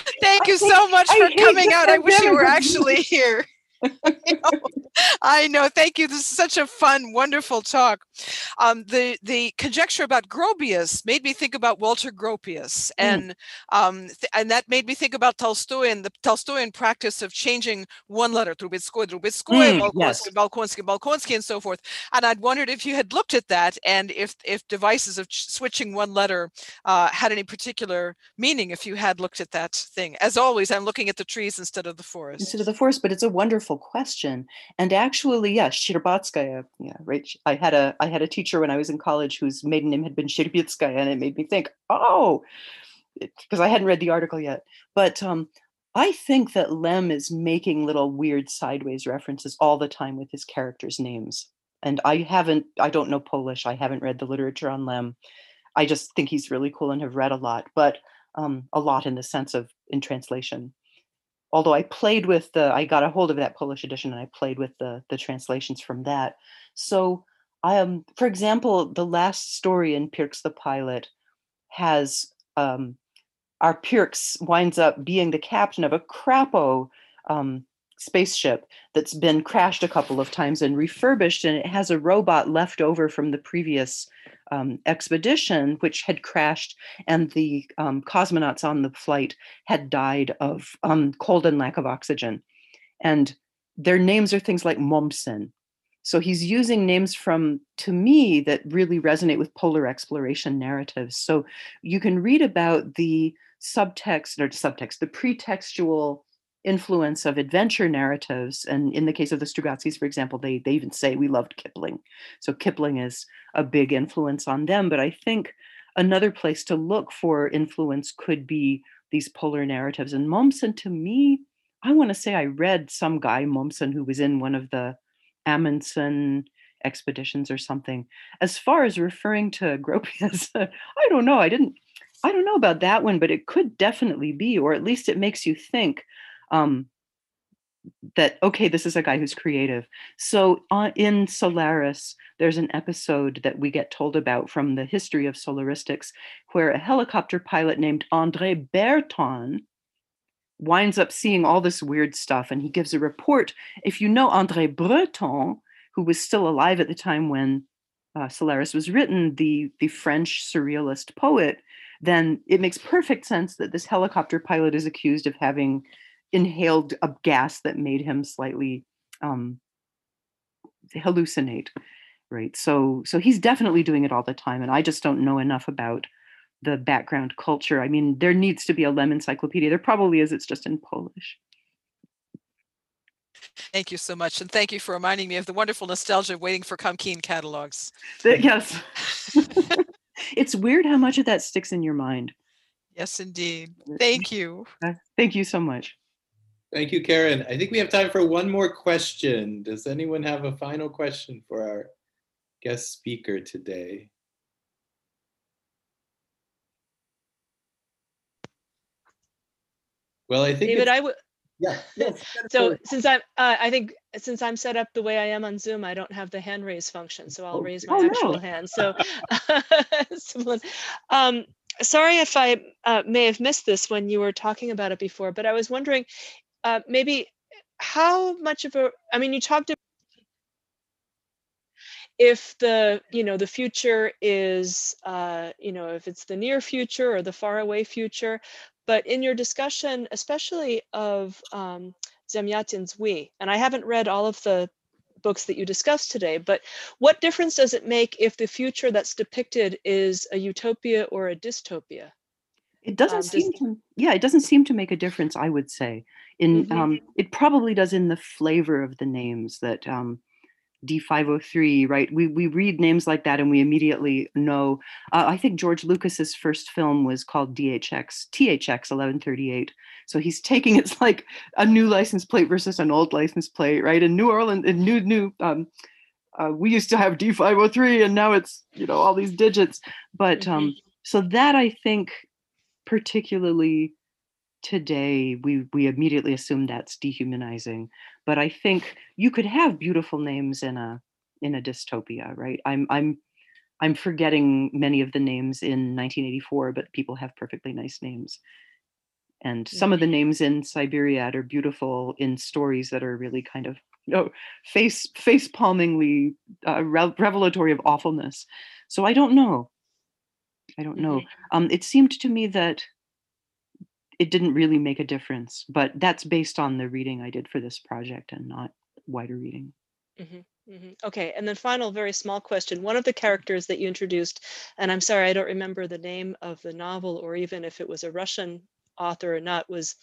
[laughs] Thank you so much I for coming out. I wish you were actually here. [laughs] You know, I know. Thank you. This is such a fun, wonderful talk. Um, the the conjecture about Gropius made me think about Walter Gropius, and um, th- and that made me think about Tolstoy and the Tolstoyan practice of changing one letter, Trubetskoy, Trubetskoy, Mm, yes. Bolkonsky, Bolkonsky, Bolkonsky, and so forth. And I'd wondered if you had looked at that, and if if devices of ch- switching one letter uh, had any particular meaning. If you had looked at that thing, as always, I'm looking at the trees instead of the forest. instead of the forest, but it's a wonderful question. And actually, yeah, Shcherbatskaya, yeah, right. I had a I had a teacher when I was in college whose maiden name had been Shirbitskaya, and it made me think, oh, because I hadn't read the article yet. But um, I think that Lem is making little weird sideways references all the time with his characters' names. And I haven't, I don't know Polish. I haven't read the literature on Lem. I just think he's really cool and have read a lot, but um, a lot in the sense of in translation although I played with the, I got a hold of that Polish edition and I played with the the translations from that. So I um, for example, the last story in Pirx the Pilot has um, our Pirx winds up being the captain of a crapo um, spaceship that's been crashed a couple of times and refurbished, and it has a robot left over from the previous um, expedition, which had crashed, and the um, cosmonauts on the flight had died of um, cold and lack of oxygen. And their names are things like Momsen. so he's using names from to me that really resonate with polar exploration narratives so you can read about the subtext or subtext the pretextual influence of adventure narratives and in the case of the strugatskys for example they they even say we loved kipling. So kipling is a big influence on them but i think another place to look for influence could be these polar narratives. And mommsen to me i want to say i read some guy mommsen who was in one of the amundsen expeditions or something. As far as referring to gropius [laughs] i don't know. I didn't i don't know about that one but it could definitely be or at least it makes you think um, that okay this is a guy who's creative. So uh, in solaris there's an episode that we get told about from the history of solaristics where a helicopter pilot named andre berton winds up seeing all this weird stuff and he gives a report. If you know andre breton who was still alive at the time when uh, solaris was written the the french surrealist poet then it makes perfect sense that this helicopter pilot is accused of having inhaled a gas that made him slightly um, hallucinate right so so he's definitely doing it all the time and i just don't know enough about the background culture i mean there needs to be a lem encyclopedia there probably is it's just in polish Thank you so much. And thank you for reminding me of the wonderful nostalgia of waiting for Kamkin catalogs. yes. [laughs] it's weird how much of that sticks in your mind. Yes, indeed. Thank you. Thank you so much. Thank you, Karen. I think we have time for one more question. Does anyone have a final question for our guest speaker today? Well, I think David, I would. Yeah. Yes, [laughs] so since I'm, uh, I think since I'm set up the way I am on Zoom, I don't have the hand raise function, so I'll Oh. raise my Oh, actual no. hand. So, [laughs] someone, um, sorry if I uh, may have missed this when you were talking about it before, but I was wondering, uh, maybe how much of a, I mean, you talked about if the you know the future is uh, you know if it's the near future or the far away future but in your discussion especially of um, Zamyatin's we and i haven't read all of the books that you discussed today but what difference does it make if the future that's depicted is a utopia or a dystopia It doesn't Um, seem to, yeah, it doesn't seem to make a difference. I would say, in Mhm. um, it probably does in the flavor of the names that um, D503, right? We we read names like that and we immediately know. Uh, I think George Lucas's first film was called DHX THX 1138. So he's taking [laughs] it's like a new license plate versus an old license plate, right? In New Orleans, in new new. Um, uh, we used to have D503 and now it's you know all these digits, but um, so that I think particularly today we we immediately assume that's dehumanizing but i think you could have beautiful names in a in a dystopia right? I'm i'm i'm forgetting many of the names in 1984 but people have perfectly nice names. And some of the names in siberia are beautiful in stories that are really kind of you know, face face palmingly uh, re- revelatory of awfulness. So i don't know i don't know um, it seemed to me that it didn't really make a difference but that's based on the reading i did for this project and not wider reading Mhm, mhm. Okay, and then final, very small question. One of the characters that you introduced, and I'm sorry, I don't remember the name of the novel or even if it was a Russian author or not, was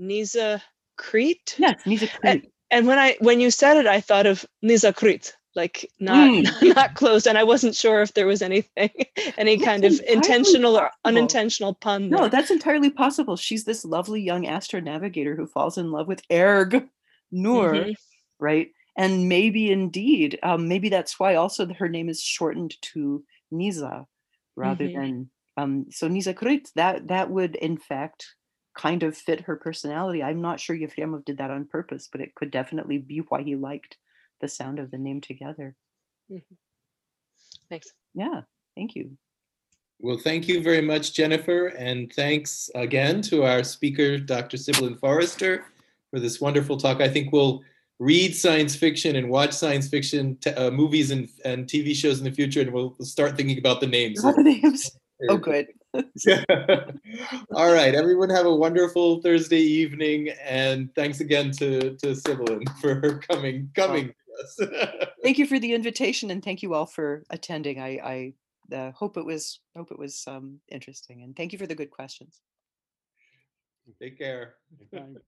Niza Krit. yes Nisa And, and when I when you said it, I thought of Niza Crete, like not Mm. [laughs] not closed and I wasn't sure if there was anything, [laughs] any That's kind of intentional or unintentional pun. no there. that's entirely possible she's this lovely young astronavigator who falls in love with Erg Noor Mhm. right and maybe indeed um, maybe that's why also her name is shortened to nisa rather Mhm. than um, so nisa Krit, that that would in fact kind of fit her personality i'm not sure Yefremov did that on purpose but it could definitely be why he liked the sound of the name together Thanks. yeah thank you Well, thank you very much, Jennifer, and thanks again to our speaker, Dr. Sibelan Forrester, for this wonderful talk. I think we'll read science fiction and watch science fiction t- uh, movies and, and TV shows in the future, and we'll start thinking about the names. All the names oh good [laughs] All right, everyone have a wonderful Thursday evening, and thanks again to to Sibelan for her coming coming. to [laughs] thank you for the invitation and thank you all for attending. I, I uh, hope it was hope it was um, interesting and thank you for the good questions. Take care. Bye.